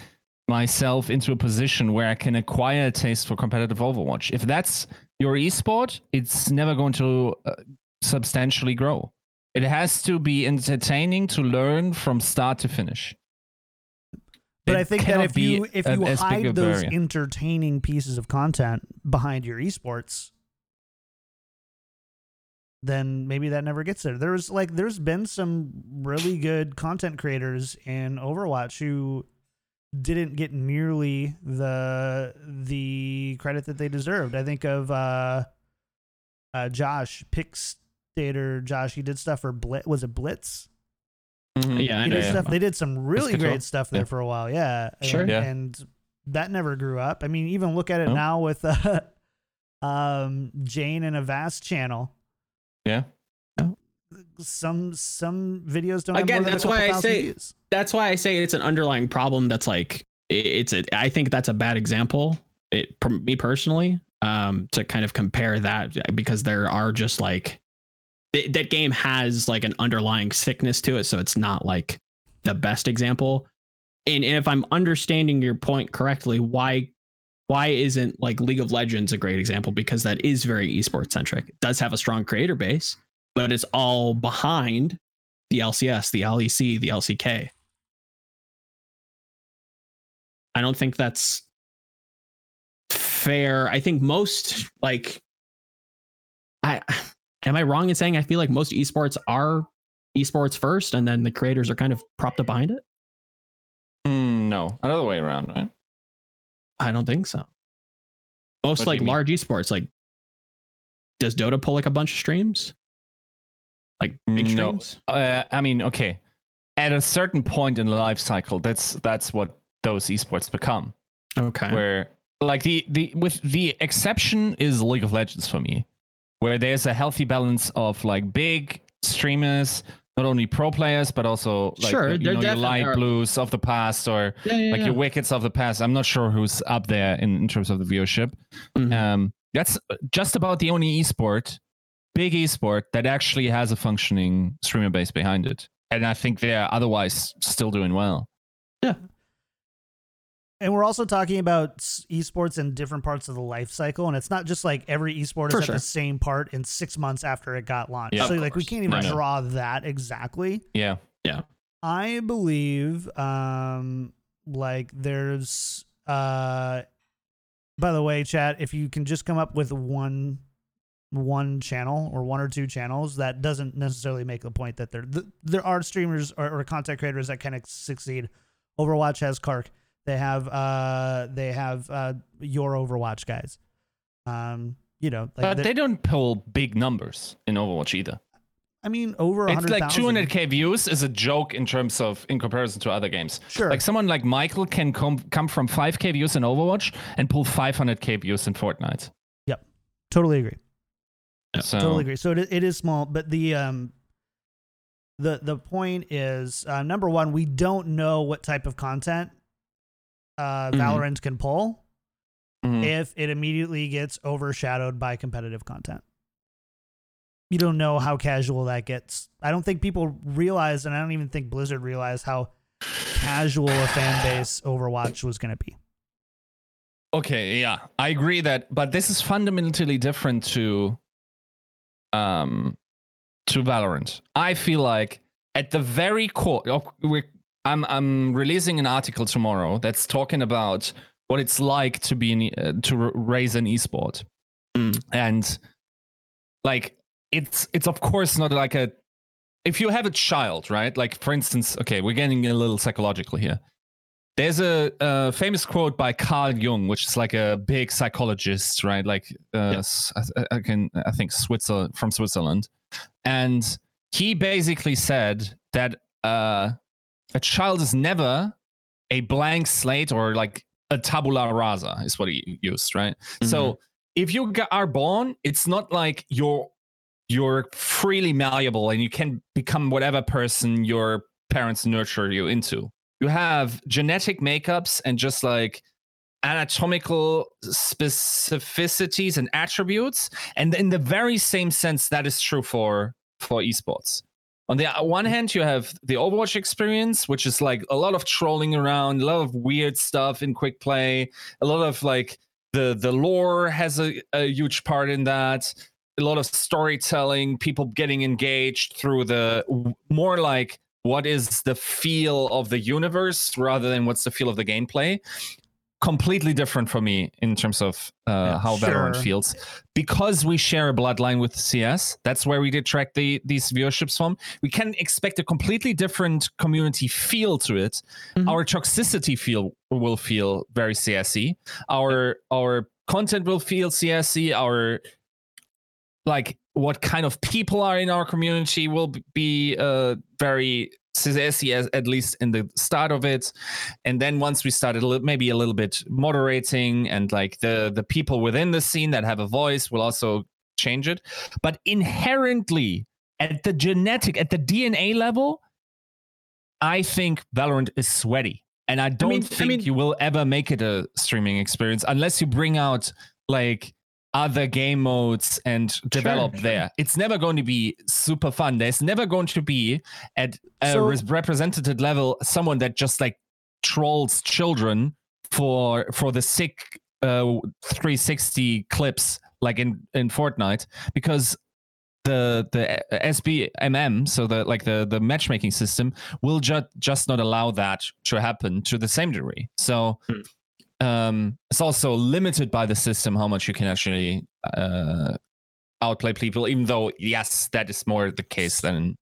myself into a position where I can acquire a taste for competitive Overwatch. If that's your esport, it's never going to uh, substantially grow. It has to be entertaining to learn from start to finish. But It I think that if you if you big hide those barrier. entertaining pieces of content behind your esports, then maybe that never gets there. There's like there's been some really good content creators in Overwatch who didn't get nearly the the credit that they deserved. I think of uh uh Josh Pickstater Josh he did stuff for Blitz was it Blitz? Mhm. Yeah, I He know, did yeah. stuff they did some really Piscator. great stuff there Yeah. for a while. Yeah. Sure. And, Yeah. and that never grew up. I mean, even look at it No. now with uh, um Jane and a vast channel. Yeah. Some some videos don't Again, have more than that's a why I say- views. That's why I say it's an underlying problem that's like it's a I think that's a bad example. It me personally um to kind of compare that because there are just like th- that game has like an underlying sickness to it so it's not like the best example. And, and if I'm understanding your point correctly, why why isn't like League of Legends a great example because that is very esports centric. It does have a strong creator base, but it's all behind the LCS, the LEC, the LCK. I don't think that's fair. I think most like I am I wrong in saying I feel like most esports are esports first and then the creators are kind of propped up behind it? Mm, no, another way around, right? I don't think so. Most What like large esports, like does Dota pull like a bunch of streams? Like big No. streams? Uh, I mean, okay. At a certain point in the life cycle, that's that's what those esports become. Okay. Where like the the with the exception is League of Legends for me, where there's a healthy balance of like big streamers not only pro players but also like Sure, you know, your light are- blues of the past or Yeah, yeah, like yeah. your wickets of the past. I'm not sure who's up there in, in terms of the viewership. Mhm. Um, that's just about the only esport, big esport that actually has a functioning streamer base behind it, and I think they're otherwise still doing well. And we're also talking about esports in different parts of the life cycle, and it's not just like every esport For at sure. the same part in six months after it got launched. Yeah, so of like we course. can't even No, no. draw that exactly. Yeah. Yeah. I believe um like there's uh by the way, chat, if you can just come up with one one channel or one or two channels, that doesn't necessarily make the point that there th- there are streamers or, or content creators that can ex- succeed. Overwatch has KarQ. They have uh they have uh your Overwatch guys. Um, you know, like But they don't pull big numbers in Overwatch either. I mean, over It's like 200k views is a joke in terms of in comparison to other games. Sure. Like someone like Michael can come come from 5k views in Overwatch and pull 500k views in Fortnite. Yep, totally agree. So totally agree. So it, it is small, but the um the the point is uh, number one, we don't know what type of content uh, Mhm. Valorant can pull mhm. if it immediately gets overshadowed by competitive content. You don't know how casual that gets. I don't think people realize, and I don't even think Blizzard realized how casual a fan base Overwatch was going to be. Okay, yeah, I agree that, but this is fundamentally different to, um, to Valorant. I feel like at the very core, oh, we're, I'm I'm releasing an article tomorrow that's talking about what it's like to be in, uh, to raise an esport, Mm. and like it's it's of course not like a if you have a child, right? Like for instance, okay, we're getting a little psychological here. There's a, a famous quote by Carl Jung, which is like a big psychologist, right? Like uh, I, I can I think Switzerland from Switzerland, and he basically said that uh, a child is never a blank slate or like a tabula rasa is what he used, right? So mm-hmm. if you are born, it's not like you're you're freely malleable and you can become whatever person your parents nurture you into. You have genetic makeups and just like anatomical specificities and attributes. And in the very same sense, that is true for for esports. On the one hand, you have the Overwatch experience, which is like a lot of trolling around, a lot of weird stuff in quick play, a lot of like the the lore has a, a huge part in that a lot of storytelling people getting engaged through the more like what is the feel of the universe rather than what's the feel of the gameplay completely different for me in terms of uh, Yeah, how Valorant sure. feels because we share a bloodline with CS. That's where we did track the these viewerships from. We can expect a completely different community feel to it. Mhm. Our toxicity feel will feel very CSy. Our our content will feel CSy. Our like what kind of people are in our community will be uh, very As at least in the start of it. And then once we started maybe a little bit moderating and like the the people within the scene that have a voice will also change it. But inherently at the genetic at the dna level i think valorant is sweaty. And i don't mean- I think mean- you will ever make it a streaming experience unless you bring out like other game modes and develop sure. there it's never going to be super fun there's never going to be at a So- res- represented level someone that just like trolls children for for the sick uh 360 clips like in in Fortnite because the the SBMM so the like the the matchmaking system will just just not allow that to happen to the same degree so Hmm. Um it's also limited by the system how much you can actually uh outplay people even though yes that is more the case than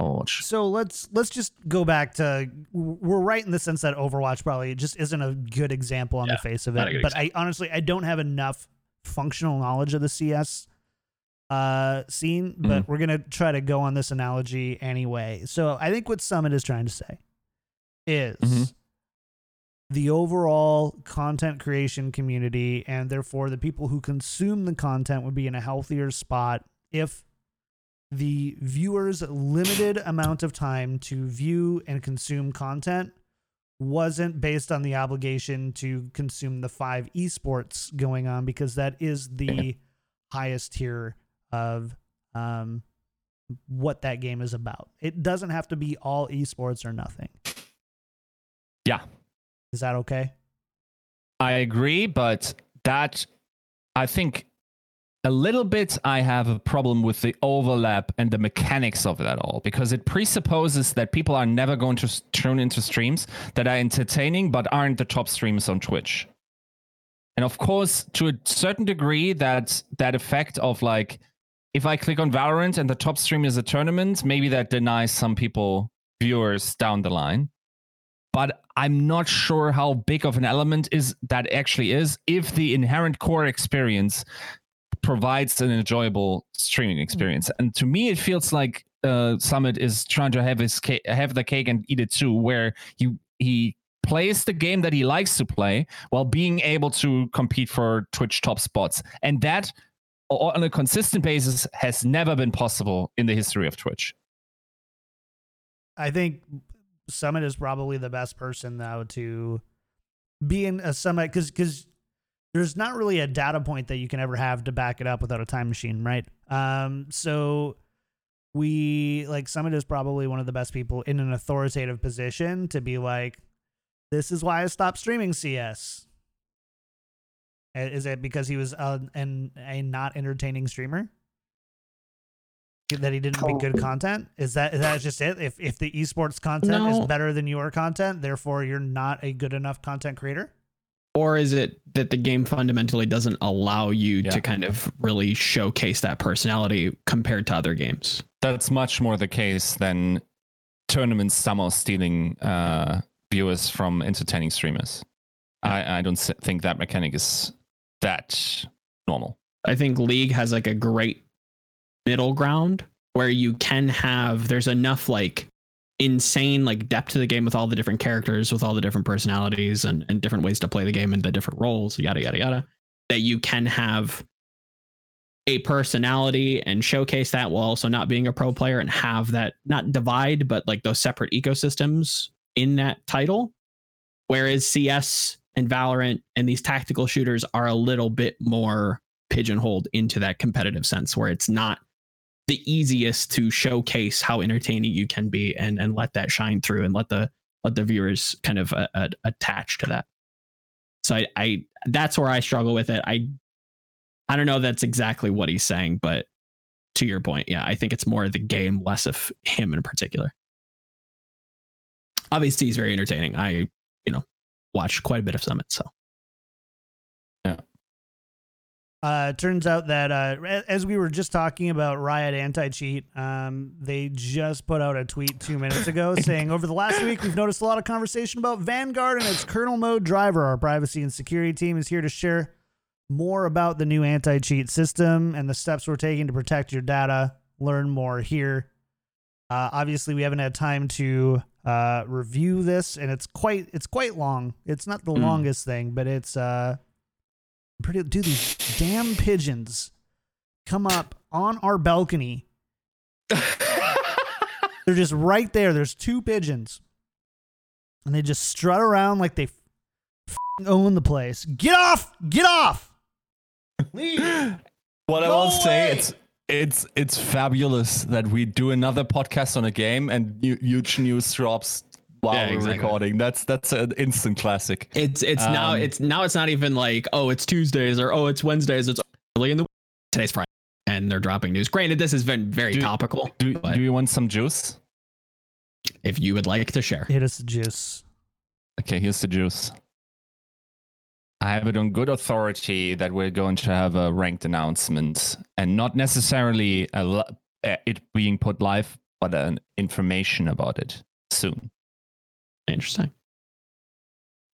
Overwatch So let's let's just go back to we're right in the sense that Overwatch probably just isn't a good example on Yeah, the face of it. But I honestly I don't have enough functional knowledge of the CS uh scene, but Mm-hmm. we're gonna try to go on this analogy anyway. So I think what Summit is trying to say is Mhm. The overall content creation community and therefore the people who consume the content would be in a healthier spot if the viewers' limited amount of time to view and consume content wasn't based on the obligation to consume the five esports going on because that is the highest tier of um, what that game is about. It doesn't have to be all esports or nothing. Yeah. Is that okay? I agree, but that I think a little bit I have a problem with the overlap and the mechanics of it at all because it presupposes that people are never going to tune into streams that are entertaining but aren't the top streamers on Twitch. And of course, to a certain degree, that that effect of like if I click on Valorant and the top stream is a tournament, maybe that denies some people viewers down the line. But I'm not sure how big of an element is that actually is if the inherent core experience provides an enjoyable streaming experience. And to me, it feels like uh, Summit is trying to have his ca- have the cake and eat it too, where he he plays the game that he likes to play while being able to compete for Twitch top spots, and that on a consistent basis has never been possible in the history of Twitch. I think Summit is probably the best person though to be in a Summit because because there's not really a data point that you can ever have to back it up without a time machine, right? Um, so we like Summit is probably one of the best people in an authoritative position to be like, this is why I stopped streaming CS. Uh, Is it because he was a, an, a not entertaining streamer? That he didn't make good content? Is that is that just it? If if the esports content is better than your content, therefore you're not a good enough content creator? Or is it that the game fundamentally doesn't allow you Yeah. to kind of really showcase that personality compared to other games? That's much more the case than tournaments somehow stealing uh, viewers from entertaining streamers. I, I don't think that mechanic is that normal. I think League has like a great middle ground where you can have there's enough like insane like depth to the game with all the different characters, with all the different personalities and, and different ways to play the game and the different roles, yada yada yada, that you can have a personality and showcase that while also not being a pro player and have that not divide, but like those separate ecosystems in that title. Whereas CS and Valorant and these tactical shooters are a little bit more pigeonholed into that competitive sense where it's not the easiest to showcase how entertaining you can be and and let that shine through and let the let the viewers kind of uh, uh, attach to that. So I, I that's where i struggle with it. I i don't know that's exactly what he's saying but to your point yeah i think it's more of the game less of him in particular. Obviously he's very entertaining. I you know watch quite a bit of summit so Uh, turns out that uh, as we were just talking about Riot anti cheat, um, they just put out a tweet two minutes ago saying, Over the last week, we've noticed a lot of conversation about Vanguard and its kernel mode driver. Our privacy and security team is here to share more about the new anti cheat system and the steps we're taking to protect your data. Learn more here. Uh, obviously, we haven't had time to uh, review this, and it's quite it's quite long. It's not the Mm. longest thing, but it's uh, pretty. Dude, these damn pigeons come up on our balcony. They're just right there. There's two pigeons, and they just strut around like they f***ing own the place. Get off! Get off! Leave. What I No will say, it's it's it's fabulous that we do another podcast on a game and huge news drops while Yeah, we're exactly. recording. That's that's an instant classic. It's it's now Um, it's now it's not even like oh it's Tuesdays or oh it's Wednesdays it's early in the today's Friday and they're dropping news. Granted, this has been very Do- topical. Do do you want some juice? if you would like to share, Hit us the juice. Okay, here's the juice. I have it on good authority that we're going to have a ranked announcement and not necessarily a, li- uh, it being put live, but an information about it soon. Interesting.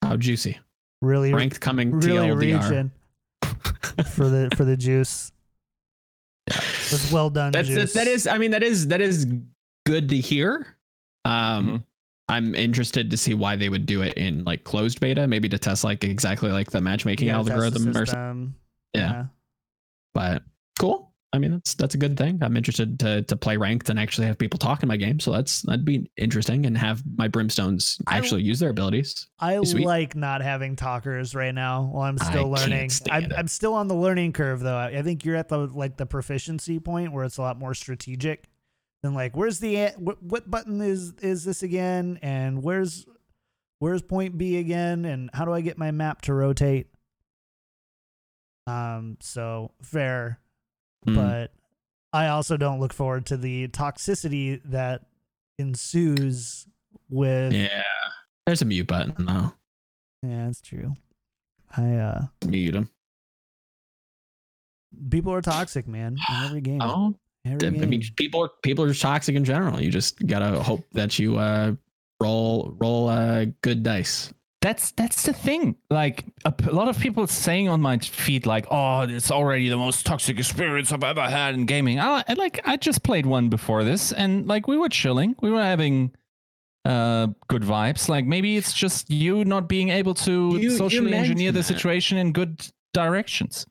How juicy! Really, Ranked coming really TLDR. reaching for the for the juice. That's well done, That's juice. that is. I mean, that is that is good to hear. Um, Mhm. I'm interested to see why they would do it in like closed beta, maybe to test like exactly like the matchmaking Yeah, test the algorithm or something. system. Yeah. But cool. I mean, that's that's a good thing. I'm interested to to play ranked and actually have people talk in my game. So that's that'd be interesting and have my brimstones I- actually use their abilities. I like not having talkers right now while I'm still can't learning. I'm. I'm still on the learning curve though. I I think you're at the like the proficiency point where it's a lot more strategic than like where's the what, what button is is this again and where's where's point B again and how do I get my map to rotate? Um so fair, Mm. but I also don't look forward to the toxicity that ensues with yeah, there's a mute button though. yeah, that's true. I uh Mute them. people are toxic, man. In every game. Oh, every I game. mean, people are people are just toxic in general. You just gotta hope that you uh roll roll uh good dice. That's that's the thing. Like a, lot of people saying on my feed, like, "Oh, it's already the most toxic experience I've ever had in gaming." I, I like I just played one before this, and like we were chilling, we were having uh good vibes. Like maybe it's just you not being able to You- you socially engineer mentioned the that. situation in good directions.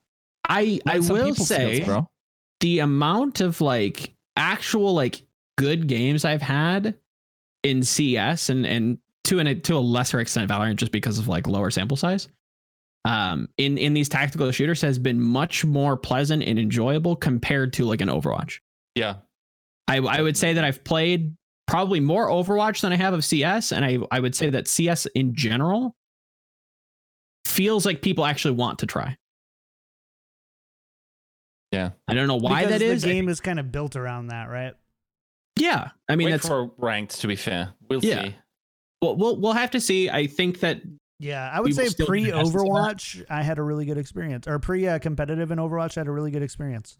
I I Like some will say, skills, bro. the amount of like actual like good games I've had in CS and and to an to a lesser extent Valorant just because of like lower sample size. Um, in in these tactical shooters has been much more pleasant and enjoyable compared to like an Overwatch. Yeah, I I would say that I've played probably more Overwatch than I have of CS, and I I would say that CS in general feels like people actually want to try. Yeah. I don't know why because that is. The game think- is kind of built around that, right? yeah, I mean wait that's for ranked. To be fair, we'll Yeah. see. Well, we'll we'll have to see. I think that Yeah, I would say pre the essence of that. Overwatch, I had a really good experience, or pre uh, competitive in Overwatch, I had a really good experience,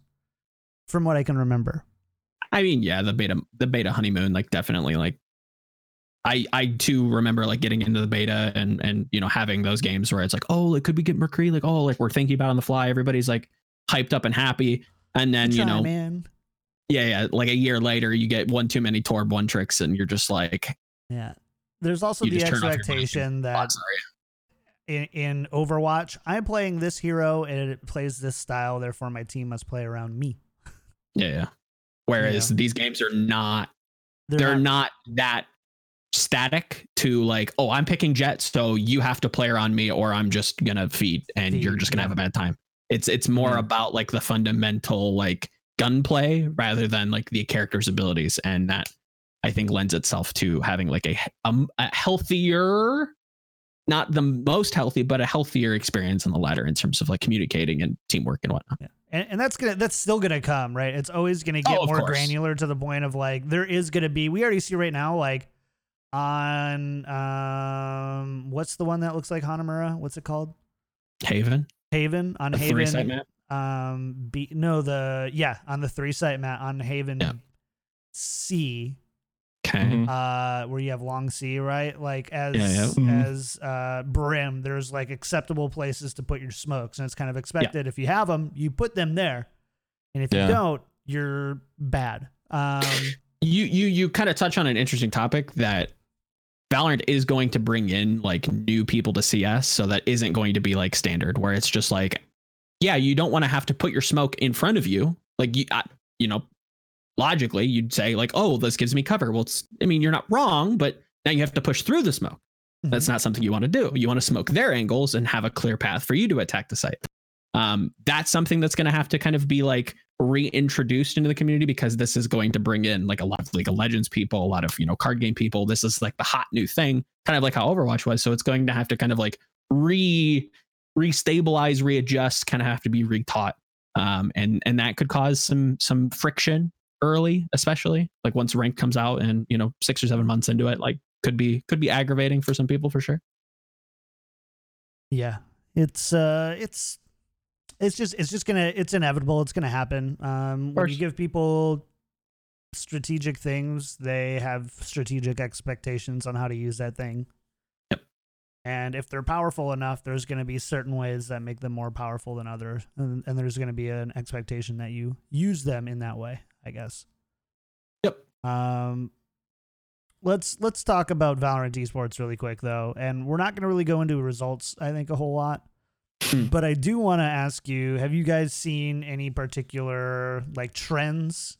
from what I can remember. I mean, yeah, the beta the beta honeymoon, like definitely like I I too remember like getting into the beta and and you know having those games where it's like, oh, like could we get McCree? Like, oh, like we're thinking about it on the fly. Everybody's like hyped up and happy. And then, you Try, know, man. yeah, yeah, like a year later you get one too many Torb one tricks and you're just like Yeah. There's also You the just turn off your mic expectation "Oh, that in, in Overwatch, I'm playing this hero and it plays this style, therefore my team must play around me. Yeah, yeah. Whereas these games are not they're, not, that static to like, oh, I'm picking Jet, so you have to play around me, or I'm just gonna feed and you're just gonna yeah. have a bad time. It's it's more Yeah. about like the fundamental like gunplay rather than like the character's abilities, and that I think lends itself to having like a um, a healthier, not the most healthy, but a healthier experience on the ladder in terms of like communicating and teamwork and whatnot. Yeah. And, and that's gonna that's still gonna come, right? It's always gonna get Oh, more course. granular to the point of like there is gonna be we already see right now, like on um what's the one that looks like Hanamura? What's it called? Haven, Haven on a three site map. Um be no the yeah, on the three site map on Haven Yeah. C, Okay. Mhm. uh where you have long C, right? Like as Yeah, yeah. Mhm. as uh brim, there's like acceptable places to put your smokes and it's kind of expected if you have them, you put them there. And if Yeah. you don't, you're bad. Um you you you kind of touch on an interesting topic that Valorant is going to bring in like new people to CS, so that isn't going to be like standard where it's just like, yeah, you don't want to have to put your smoke in front of you. Like you, I, you know, logically you'd say like, oh, this gives me cover. Well, it's, I mean, you're not wrong, but now you have to push through the smoke. That's not something you want to do. You want to smoke their angles and have a clear path for you to attack the site. Um, that's something that's going to have to kind of be like reintroduced into the community because this is going to bring in like a lot of League of Legends people, a lot of you know card game people. This is like the hot new thing, kind of like how Overwatch was. So it's going to have to kind of like re restabilize, readjust, kind of have to be retaught, um, and and that could cause some some friction early, especially like once rank comes out and you know six or seven months into it, like could be could be aggravating for some people for sure. Yeah. It's uh it's it's just it's just gonna it's inevitable. It's gonna happen. Um when you give people strategic things, they have strategic expectations on how to use that thing. Yep. And if they're powerful enough, there's going to be certain ways that make them more powerful than others, and, and there's going to be an expectation that you use them in that way. I guess. Yep. Um, let's let's talk about Valorant esports really quick though, and we're not going to really go into results. I think a whole lot. Hmm. But I do want to ask you: Have you guys seen any particular like trends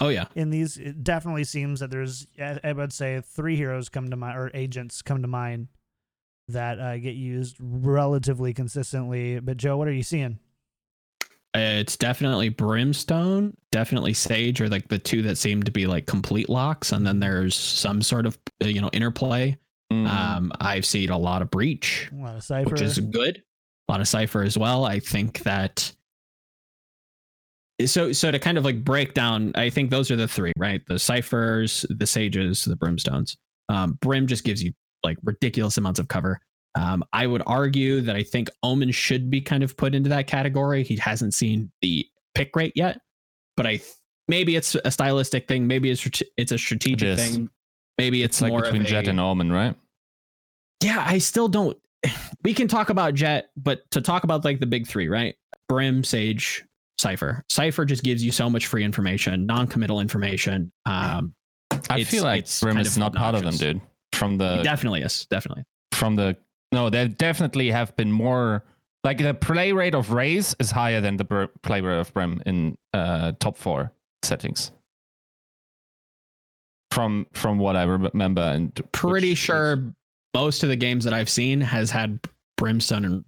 Oh yeah. in these? It definitely seems that there's, I I would say, three heroes come to mind or agents come to mind that uh, get used relatively consistently. But Joe, what are you seeing? It's definitely Brimstone, definitely Sage are like the two that seem to be like complete locks, and then there's some sort of uh, you know interplay. Mm. Um, I've seen a lot of Breach, A lot of Cypher. which is good. A lot of Cypher as well. I think that. So so to kind of like break down, I think those are the three, right? The Cyphers, the sages, the brimstones. Um, Brim just gives you like ridiculous amounts of cover. Um, I would argue that I think Omen should be kind of put into that category. He hasn't seen the pick rate yet, but I th- maybe it's a stylistic thing. Maybe it's it's a strategic It thing. Maybe it's, it's like more between Jet and Omen, right? yeah, I still don't. We can talk about Jet, but to talk about like the big three, right? Brim, Sage, Cypher. Cypher just gives you so much free information, non-committal information. Um, I feel like Brim is not part of them, dude. From it the definitely is, definitely. from the no, there definitely have been more. Like the play rate of Raze is higher than the br- play rate of Brim in uh, top four settings. From from what I remember, and Pretty which is- sure most of the games that I've seen has had Brimstone and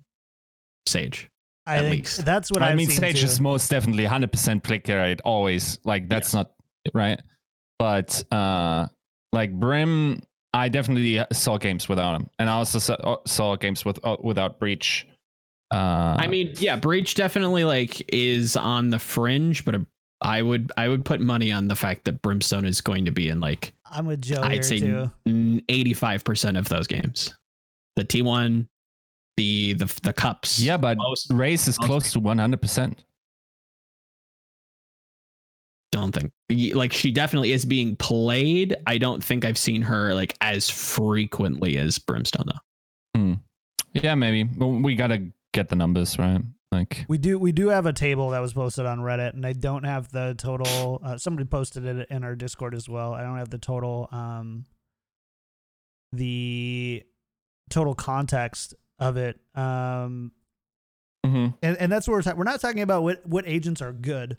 Sage. I at think least. that's what I I've mean, seen Sage too. is most definitely 100% click rate always. Like that's not right, but uh, like Brim, I definitely saw games without him, and I also saw, uh, saw games with uh, without Breach. Uh, I mean, yeah, Breach definitely like is on the fringe, but I would I would put money on the fact that Brimstone is going to be in like I'm with Joe here I'd say eighty five percent of those games. The T one, the the the cups. yeah, but most Raze is most- close to 100%. Don't think like she definitely is being played. I don't think I've seen her like as frequently as Brimstone though. Yeah, maybe. But we gotta get the numbers right. Like, We do we do have a table that was posted on Reddit, and I don't have the total. Uh, somebody posted it in our Discord as well. I don't have the total um the total context of it. Um, mhm. and, and that's what we're talking. We're not talking about what what agents are good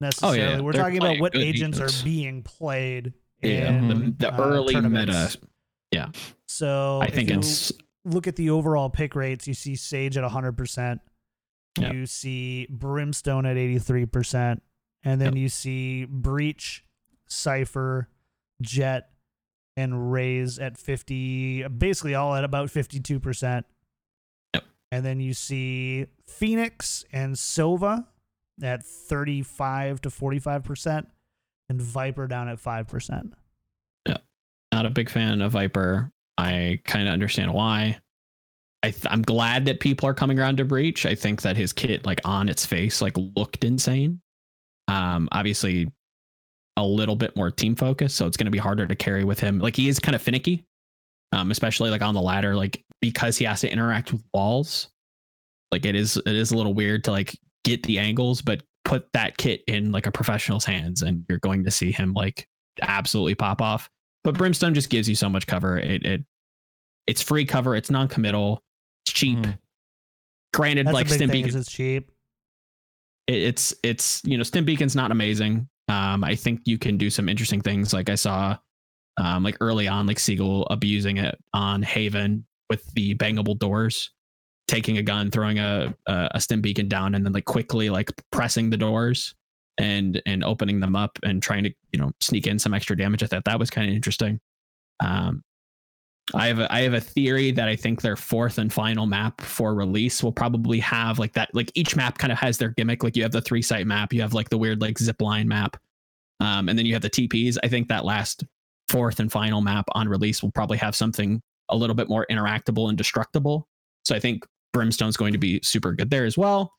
necessarily. yeah. We're They're talking about what agents agents. are being played. Yeah, in, Mhm. the, the uh, early tournaments. meta. Yeah. So I if think you it's look at the overall pick rates, you see Sage at 100%. Yeah. You see Brimstone at 83%. And then Yep. you see Breach, Cypher, Jet, and Raze at 50, basically all at about 52%. Yep. And then you see Phoenix and Sova at 35 to 45%, and Viper down at 5%. Yeah. Not a big fan of Viper. I kind of understand why. I th- I'm glad that people are coming around to Breach. I think that his kit, like on its face, like looked insane. Um, obviously, a little bit more team focused, so it's going to be harder to carry with him. Like he is kind of finicky, um, especially like on the ladder, like because he has to interact with walls. Like it is, it is a little weird to like get the angles, but put that kit in like a professional's hands, and you're going to see him like absolutely pop off. But Brimstone just gives you so much cover. It it it's free cover. It's non-committal. It's cheap. Mhm. Granted, That's like Stim Beacon, is cheap. it- it's it's you know Stim Beacon's not amazing. Um, I think you can do some interesting things. Like I saw, um, like early on, like Siegel abusing it on Haven with the bangable doors, taking a gun, throwing a a, Stim Beacon down, and then like quickly like pressing the doors and and opening them up and trying to you know sneak in some extra damage. I thought that was kind of interesting. Um, I have a, I have a theory that I think their fourth and final map for release will probably have like that. Like each map kind of has their gimmick. Like you have the three site map, you have like the weird like zip line map, um, and then you have the TPs. I think that last fourth and final map on release will probably have something a little bit more interactable and destructible. So I think Brimstone's going to be super good there as well.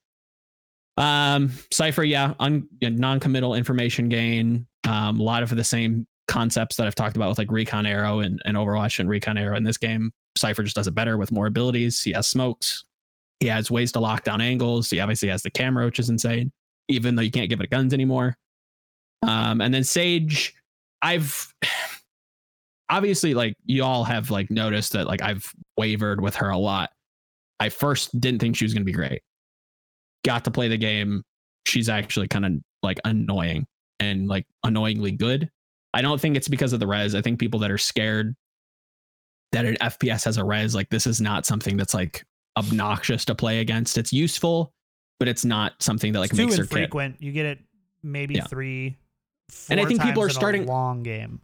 Um, Cypher, yeah, un, non-committal information gain. Um, a lot of the same concepts that I've talked about with like Recon Arrow and, and Overwatch and Recon Arrow in this game. Cypher just does it better with more abilities. He has smokes. He has ways to lock down angles. He obviously has the camera, which is insane, even though you can't give it guns anymore. Um, and then Sage, I've obviously like you all have like noticed that like I've wavered with her a lot. I first didn't think she was going to be great. Got to play the game. She's actually kind of like annoying and like annoyingly good. I don't think it's because of the res. I think people that are scared that an FPS has a res, like this is not something that's like obnoxious to play against. It's useful, but it's not something that like it's too makes their kit. infrequent. You get it maybe Yeah. three. And I think people are starting- long game.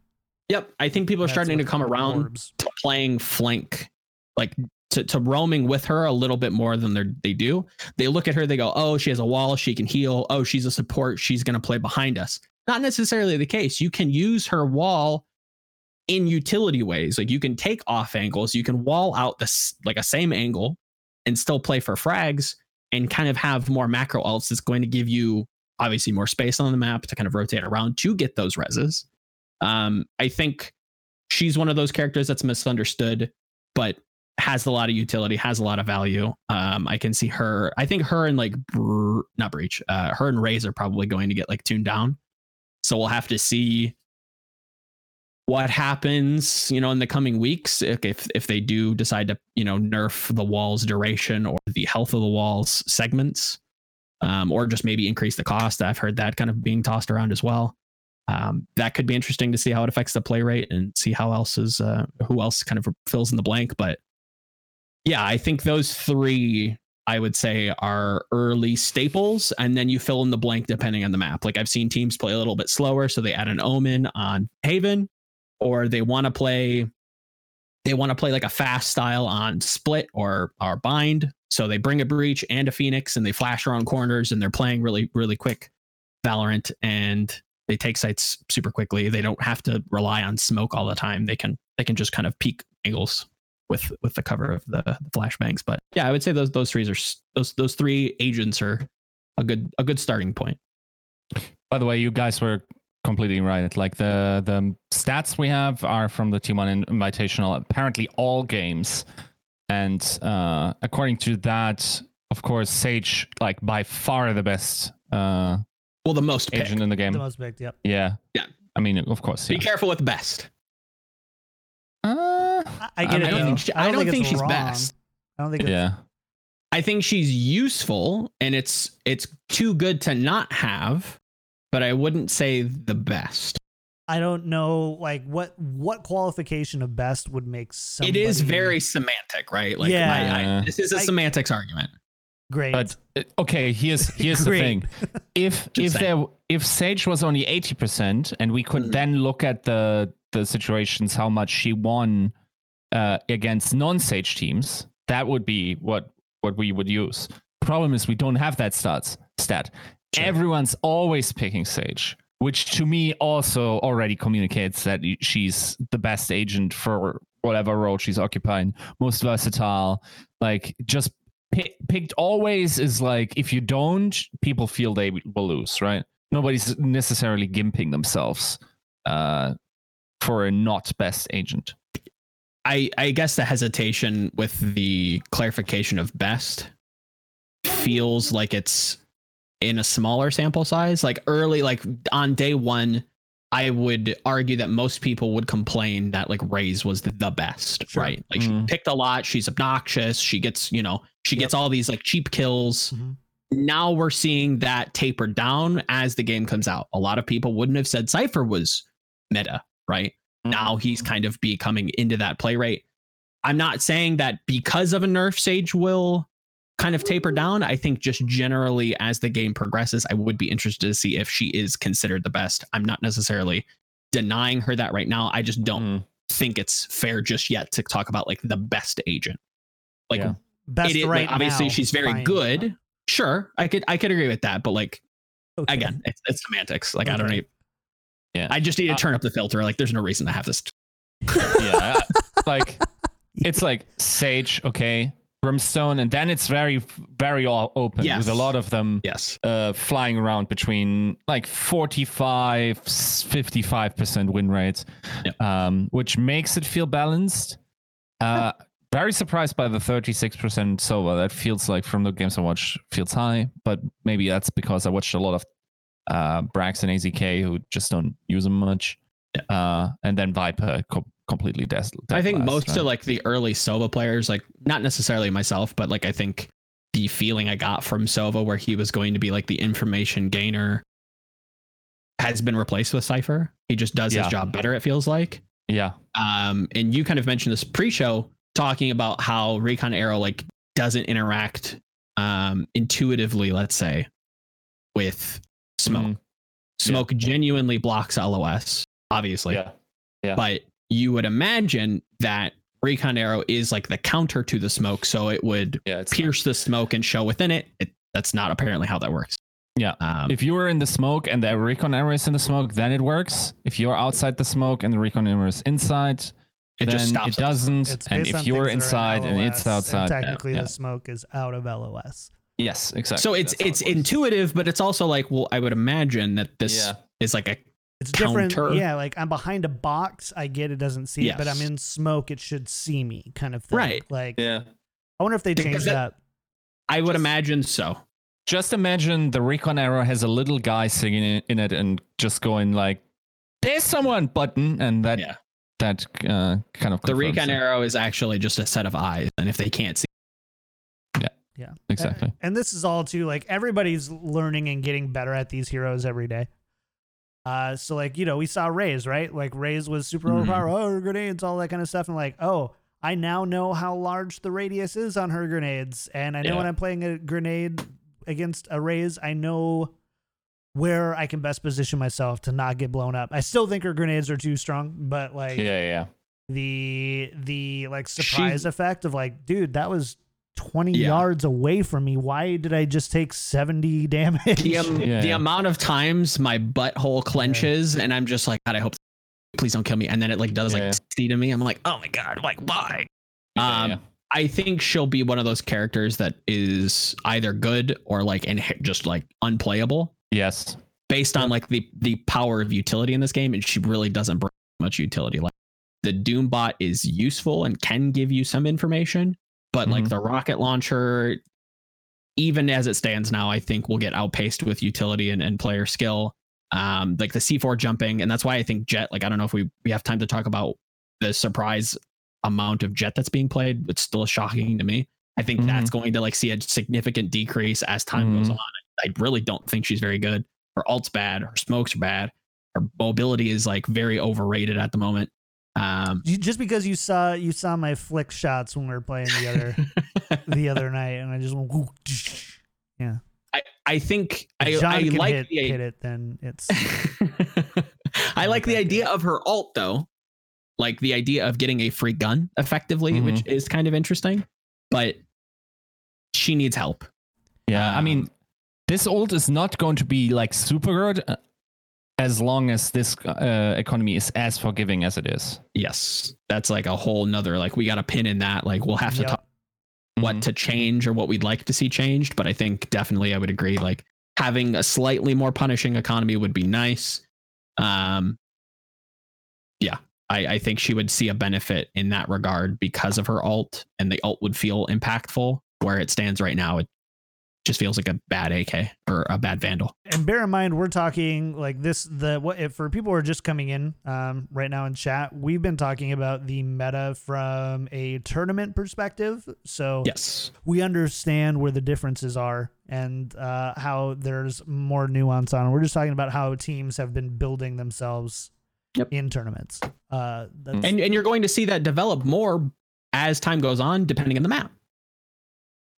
Yep. I think people are That's starting to come around orbs. to playing flank, like to, to roaming with her a little bit more than they do. They look at her, they go, "Oh, she has a wall, she can heal. Oh, she's a support, she's going to play behind us." Not necessarily the case. You can use her wall in utility ways. Like you can take off angles, you can wall out this like a same angle and still play for frags and kind of have more macro ults that's going to give you obviously more space on the map to kind of rotate around to get those reses. Um, I think she's one of those characters that's misunderstood, but has a lot of utility, has a lot of value. Um, I can see her. I think her and like not breach, uh, her and Raze are probably going to get like tuned down. So we'll have to see what happens, you know, in the coming weeks if if, if they do decide to, you know, nerf the walls duration or the health of the walls segments, um, or just maybe increase the cost. I've heard that kind of being tossed around as well um, that could be interesting to see how it affects the play rate and see how else is uh, who else kind of fills in the blank. But yeah, I think those three I would say are early staples, and then you fill in the blank depending on the map. Like I've seen teams play a little bit slower, so they add an Omen on Haven, or they want to play they want to play like a fast style on Split or or Bind, so they bring a Breach and a Phoenix, and they flash around corners, and they're playing really really quick Valorant and they take sites super quickly. They don't have to rely on smoke all the time. They can they can just kind of peek angles with with the cover of the, the flashbangs. But yeah, I would say those those three are those those three agents are a good a good starting point. By the way, you guys were completely right. Like the the stats we have are from the T1 Invitational. Apparently, all games, and uh, according to that, of course, Sage like by far the best uh, Well, the most pick. agent in the game. The most picked. Yep. yeah, Yeah. I mean, of course. Be Yeah. careful with best. Uh, I, I get I it. don't think she- I I don't, don't think, think she's wrong. best. I don't think. It's, yeah. I think she's useful and it's it's too good to not have, but I wouldn't say the best. I don't know. Like what what qualification of best would make somebody It is very semantic, right? Like Yeah. I, I, this is a I- semantics argument. Great. But uh, okay, here's here's the thing. If if there if Sage was only eighty percent, and we could Mhm. then look at the the situations how much she won uh, against non-Sage teams, that would be what what we would use. Problem is we don't have that stats stat. Sure. Everyone's always picking Sage, which to me also already communicates that she's the best agent for whatever role she's occupying, most versatile. Like just picked always is like if you don't, people feel they will lose, right? Nobody's necessarily gimping themselves uh, for a not best agent. I I guess the hesitation with the clarification of best feels like it's in a smaller sample size. Like early, like on day one, I would argue that most people would complain that like Raze was the, best, Sure. right? Like Mhm. she picked a lot, she's obnoxious, she gets, you know, she gets all these like cheap kills. Mhm. Now we're seeing that taper down as the game comes out. A lot of people wouldn't have said Cypher was meta, right? now he's kind of becoming into that play rate. I'm not saying that because of a nerf, Sage will kind of taper down. I think just generally as the game progresses, I would be interested to see if she is considered the best. I'm not necessarily denying her that right now. I just don't Mm. think it's fair just yet to talk about like the best agent. Like Yeah. Best it is, right like, obviously now, she's very fine. good. Sure, I could I could agree with that, but like Okay. again, it's, it's semantics. Like I don't Okay. need. Yeah. I just need to Uh, turn up the filter. Like there's no reason to have this. yeah, I- like it's like Sage, okay, Brimstone, and then it's very very all open Yes. with a lot of them Yes. uh, flying around between like 45 55% win rates Yep. um, which makes it feel balanced uh, very surprised by the 36% silver that feels like from the games i watched feels high but maybe that's because i watched a lot of uh, brax and azk who just don't use them much uh, and then viper co- completely des- I think dead most last, of like the early Sova players, like not necessarily myself, but like I think the feeling I got from Sova where he was going to be like the information gainer has been replaced with Cypher. He just does Yeah. his job better, it feels like. yeah, Um, and you kind of mentioned this pre-show talking about how Recon Arrow like doesn't interact um intuitively, let's say, with smoke. Mhm. Smoke genuinely blocks LOS, obviously. yeah, Yeah. But you would imagine that Recon Arrow is like the counter to the smoke, so it would yeah. Pierce the smoke and show within it. it that's not apparently how that works. Yeah. Um, If you are in the smoke and the recon arrow is in the smoke, then it works. If you're outside the smoke and the recon arrow is inside, it then just stops. it doesn't. It's And if you're things that are in inside and it's outside, and technically yeah. the smoke is out of LOS. yes, exactly. So it's That's it's it intuitive, but it's also like, well, I would imagine that this Yeah. is like a It's different. Counter. Yeah, like I'm behind a box. I get it doesn't see it, but I'm in smoke. It should see me, kind of thing. Right. Like Yeah. I wonder if they changed that- that. I would Just- imagine so. Just imagine the recon arrow has a little guy singing in- in it and just going like, "There's someone!" button, and that Yeah. That uh, kind of The recon it. arrow is actually just a set of eyes, and if they can't see, Yeah, yeah, Exactly. And this is all too like everybody's learning and getting better at these heroes every day. Uh, so like you know we saw Raze right, like Raze was super Mhm. overpowered, oh grenades, all that kind of stuff, and like oh I now know how large the radius is on her grenades, and I know Yeah. when I'm playing a grenade against a Raze, I know where I can best position myself to not get blown up. I still think her grenades are too strong, but like Yeah, yeah. the the like She- surprise effect of like, dude, that was 20 Yeah. yards away from me. Why did I just take 70 damage? the, um, Yeah, the yeah. amount of times my butthole clenches, and I'm just like, God, I hope, please don't kill me, and then it like does Yeah, like yeah. 60 to me. I'm like, oh my God, like why? Yeah, Um, yeah. I think she'll be one of those characters that is either good or like inhe- just like unplayable Yes. based on like the the power of utility in this game, and she really doesn't bring much utility. Like the Boom Bot is useful and can give you some information, but like Mhm. the rocket launcher, even as it stands now, I think will get outpaced with utility and, and player skill. Um, like the C4 jumping, and that's why I think Jett. Like I don't know if we we have time to talk about the surprise amount of Jett that's being played. It's still shocking to me. I think Mhm. that's going to like see a significant decrease as time goes Mhm. on. I really don't think she's very good. Her ult's bad. Her smokes are bad. Her mobility is like very overrated at the moment. Um, just because you saw you saw my flick shots when we were playing the other the other night, and I just went, whoo, yeah. I, I think I, If John I can like hit, the hit it, then it's I like the idea of her ult though. Like the idea of getting a free gun effectively, which Mm-hmm. is kind of interesting, but she needs help. Yeah, I mean, Um, this ult is not going to be like super good uh, as long as this uh, economy is as forgiving as it is. Yes, that's like a whole nother like we got to pin in that. Like we'll have to Yep. talk what Mhm. to change or what we'd like to see changed. But I think definitely I would agree. Like having a slightly more punishing economy would be nice. Um, yeah, I, I think she would see a benefit in that regard because of her ult, and the ult would feel impactful. Where it stands right now, it just feels like a bad AK or a bad Vandal. and bear in mind we're talking like this the what if for people who are just coming in um, right now in chat we've been talking about the meta from a tournament perspective so Yes, we understand where the differences are and uh, how there's more nuance on we're just talking about how teams have been building themselves Yep. in tournaments uh, and and you're going to see that develop more as time goes on, depending on the map.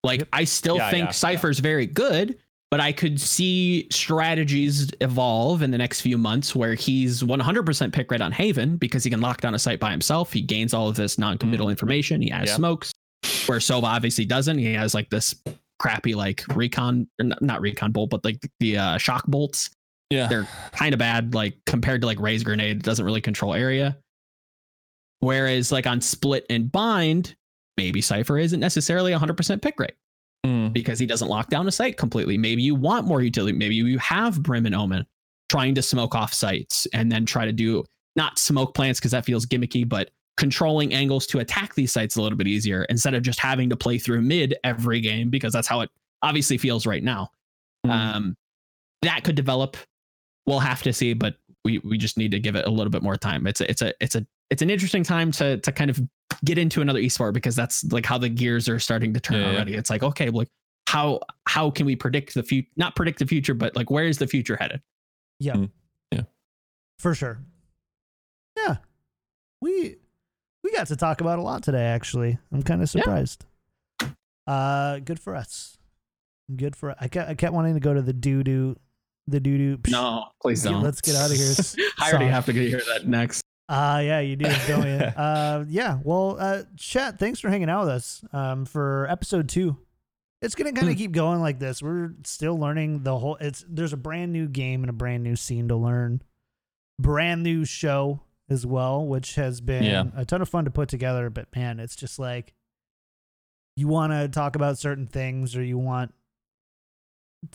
Like Yep. I still Yeah, think yeah, Cypher's very good, but I could see strategies evolve in the next few months where he's 100% pick right on Haven because he can lock down a site by himself. He gains all of this non-committal information. He has Yeah. smokes, where Sova obviously doesn't. He has like this crappy like recon, not, not recon bolt, but like the uh, shock bolts Yeah. they're kind of bad like compared to like Raze grenade it doesn't really control area whereas like on split and bind maybe cypher isn't necessarily 100% pick rate Mm. because he doesn't lock down a site completely maybe you want more utility maybe you have brim and omen trying to smoke off sites and then try to do not smoke plants because that feels gimmicky but controlling angles to attack these sites a little bit easier instead of just having to play through mid every game because that's how it obviously feels right now Mm. um, that could develop. We'll have to see, but we we just need to give it a little bit more time. It's a it's a it's a it's an interesting time to to kind of get into another esport because that's like how the gears are starting to turn Yeah, yeah. already. It's like okay, like how how can we predict the future? Not predict the future, but like where is the future headed? Yeah. Mm, yeah. For sure. Yeah. We we got to talk about a lot today actually. I'm kind of surprised. Yeah. surprised. Uh good for us. Good for I kept, I kept wanting to go to the doo doo the doo doo. No, please don't. let's get out of here. I already have to get hear that next. Uh yeah, you do, don't you? uh yeah. Well, uh chat, thanks for hanging out with us um for episode 2. It's going to kind of Hmm. keep going like this. We're still learning the whole it's there's a brand new game and a brand new scene to learn. Brand new show as well, which has been Yeah. a ton of fun to put together, but man, it's just like you want to talk about certain things or you want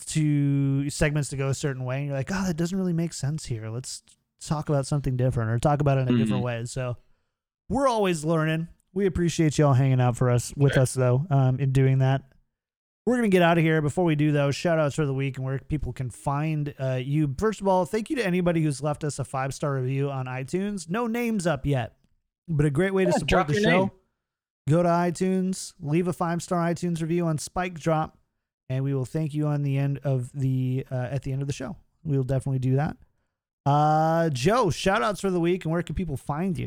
to segments to go a certain way and you're like, "Oh, that doesn't really make sense here. Let's talk about something different or talk about it in a different Mhm. way." So, we're always learning. We appreciate y'all hanging out for us with Sure. us though, um, in doing that. We're gonna get out of here. Before we do though, shout outs for the week and where people can find uh, you. First of all, thank you to anybody who's left us a five star review on iTunes. No names up yet, but a great way to support the show. name. Go to iTunes, leave a five star iTunes review on Spike Drop, and we will thank you on the end of the uh, at the end of the show. We will definitely do that. Uh, Joe, shout outs for the week and where can people find you?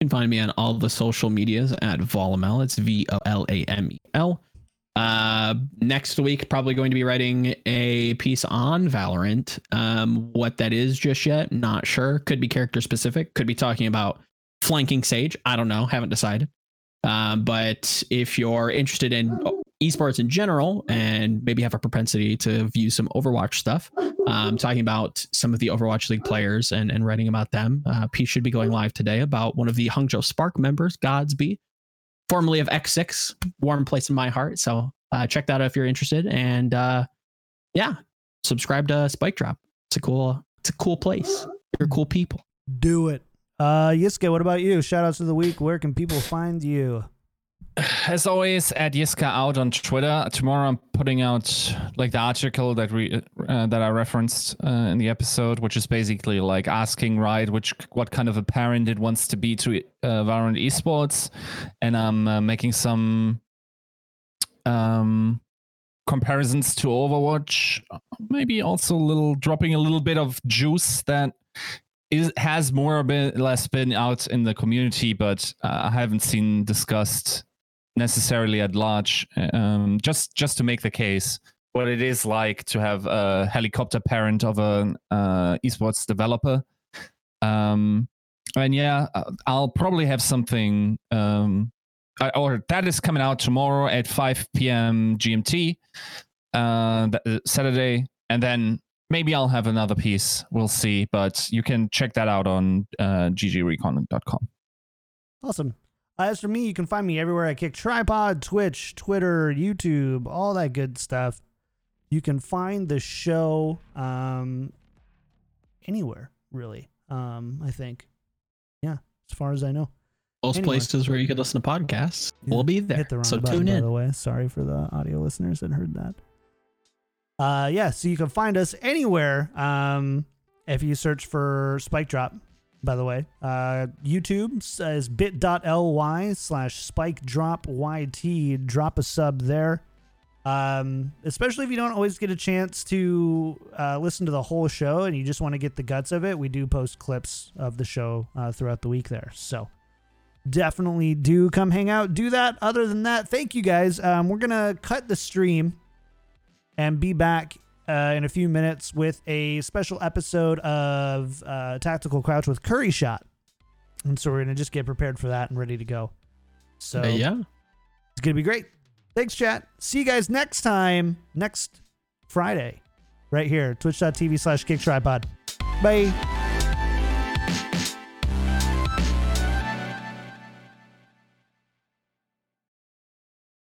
You can find me on all the social medias at Volamel. It's V O L A M E L. Uh, next week, probably going to be writing a piece on Valorant. Um, what that is just yet, not sure. Could be character specific. Could be talking about flanking Sage. I don't know. Haven't decided. Um, but if you're interested in esports in general and maybe have a propensity to view some Overwatch stuff, um, talking about some of the Overwatch League players and, and writing about them. Uh, piece should be going live today about one of the Hangzhou Spark members, GodsB, formerly of X6, warm place in my heart. So uh, check that out if you're interested. And uh, yeah, subscribe to Spike Drop. It's a cool, it's a cool place. You're cool people. Do it. Uh, Yiska, what about you? Shout outs of the week. Where can people find you? As always, at Yiska out on Twitter. Tomorrow, I'm putting out like the article that we uh, that I referenced uh, in the episode, which is basically like asking right which what kind of a parent it wants to be to uh, Valorant esports, and I'm uh, making some um comparisons to Overwatch. Maybe also a little dropping a little bit of juice that is has more or less been out in the community, but uh, I haven't seen discussed necessarily at large. Um, just just to make the case, what it is like to have a helicopter parent of an uh, esports developer. Um, and yeah, uh, I'll probably have something. Um, I, or that is coming out tomorrow at 5 p.m. GMT, uh, Saturday, and then maybe I'll have another piece. We'll see, but you can check that out on uh, ggrecon.com. Awesome. Uh, as for me, you can find me everywhere I KickedTripod, Twitch, Twitter, YouTube, all that good stuff. You can find the show um, anywhere, really. Um, I think. Yeah, as far as I know. Most Anyway. places where you could listen to podcasts Yeah, will be there. Hit the wrong So button, tune by the way. Sorry for the audio listeners that heard that. Uh, yeah, so you can find us anywhere. Um, if you search for Spike Drop, by the way, uh, YouTube says bit.ly slash Spike Drop YT. Drop a sub there. Um, especially if you don't always get a chance to uh, listen to the whole show and you just want to get the guts of it, we do post clips of the show uh, throughout the week there. So definitely do come hang out. Do that. Other than that, thank you guys. Um, we're gonna cut the stream and be back uh, in a few minutes with a special episode of uh, Tactical Crouch with Curry Shot, and so we're gonna just get prepared for that and ready to go. So yeah. it's gonna be great. Thanks, chat. See you guys next time, next Friday, right here, twitch.tv slash KickedTripod. Bye.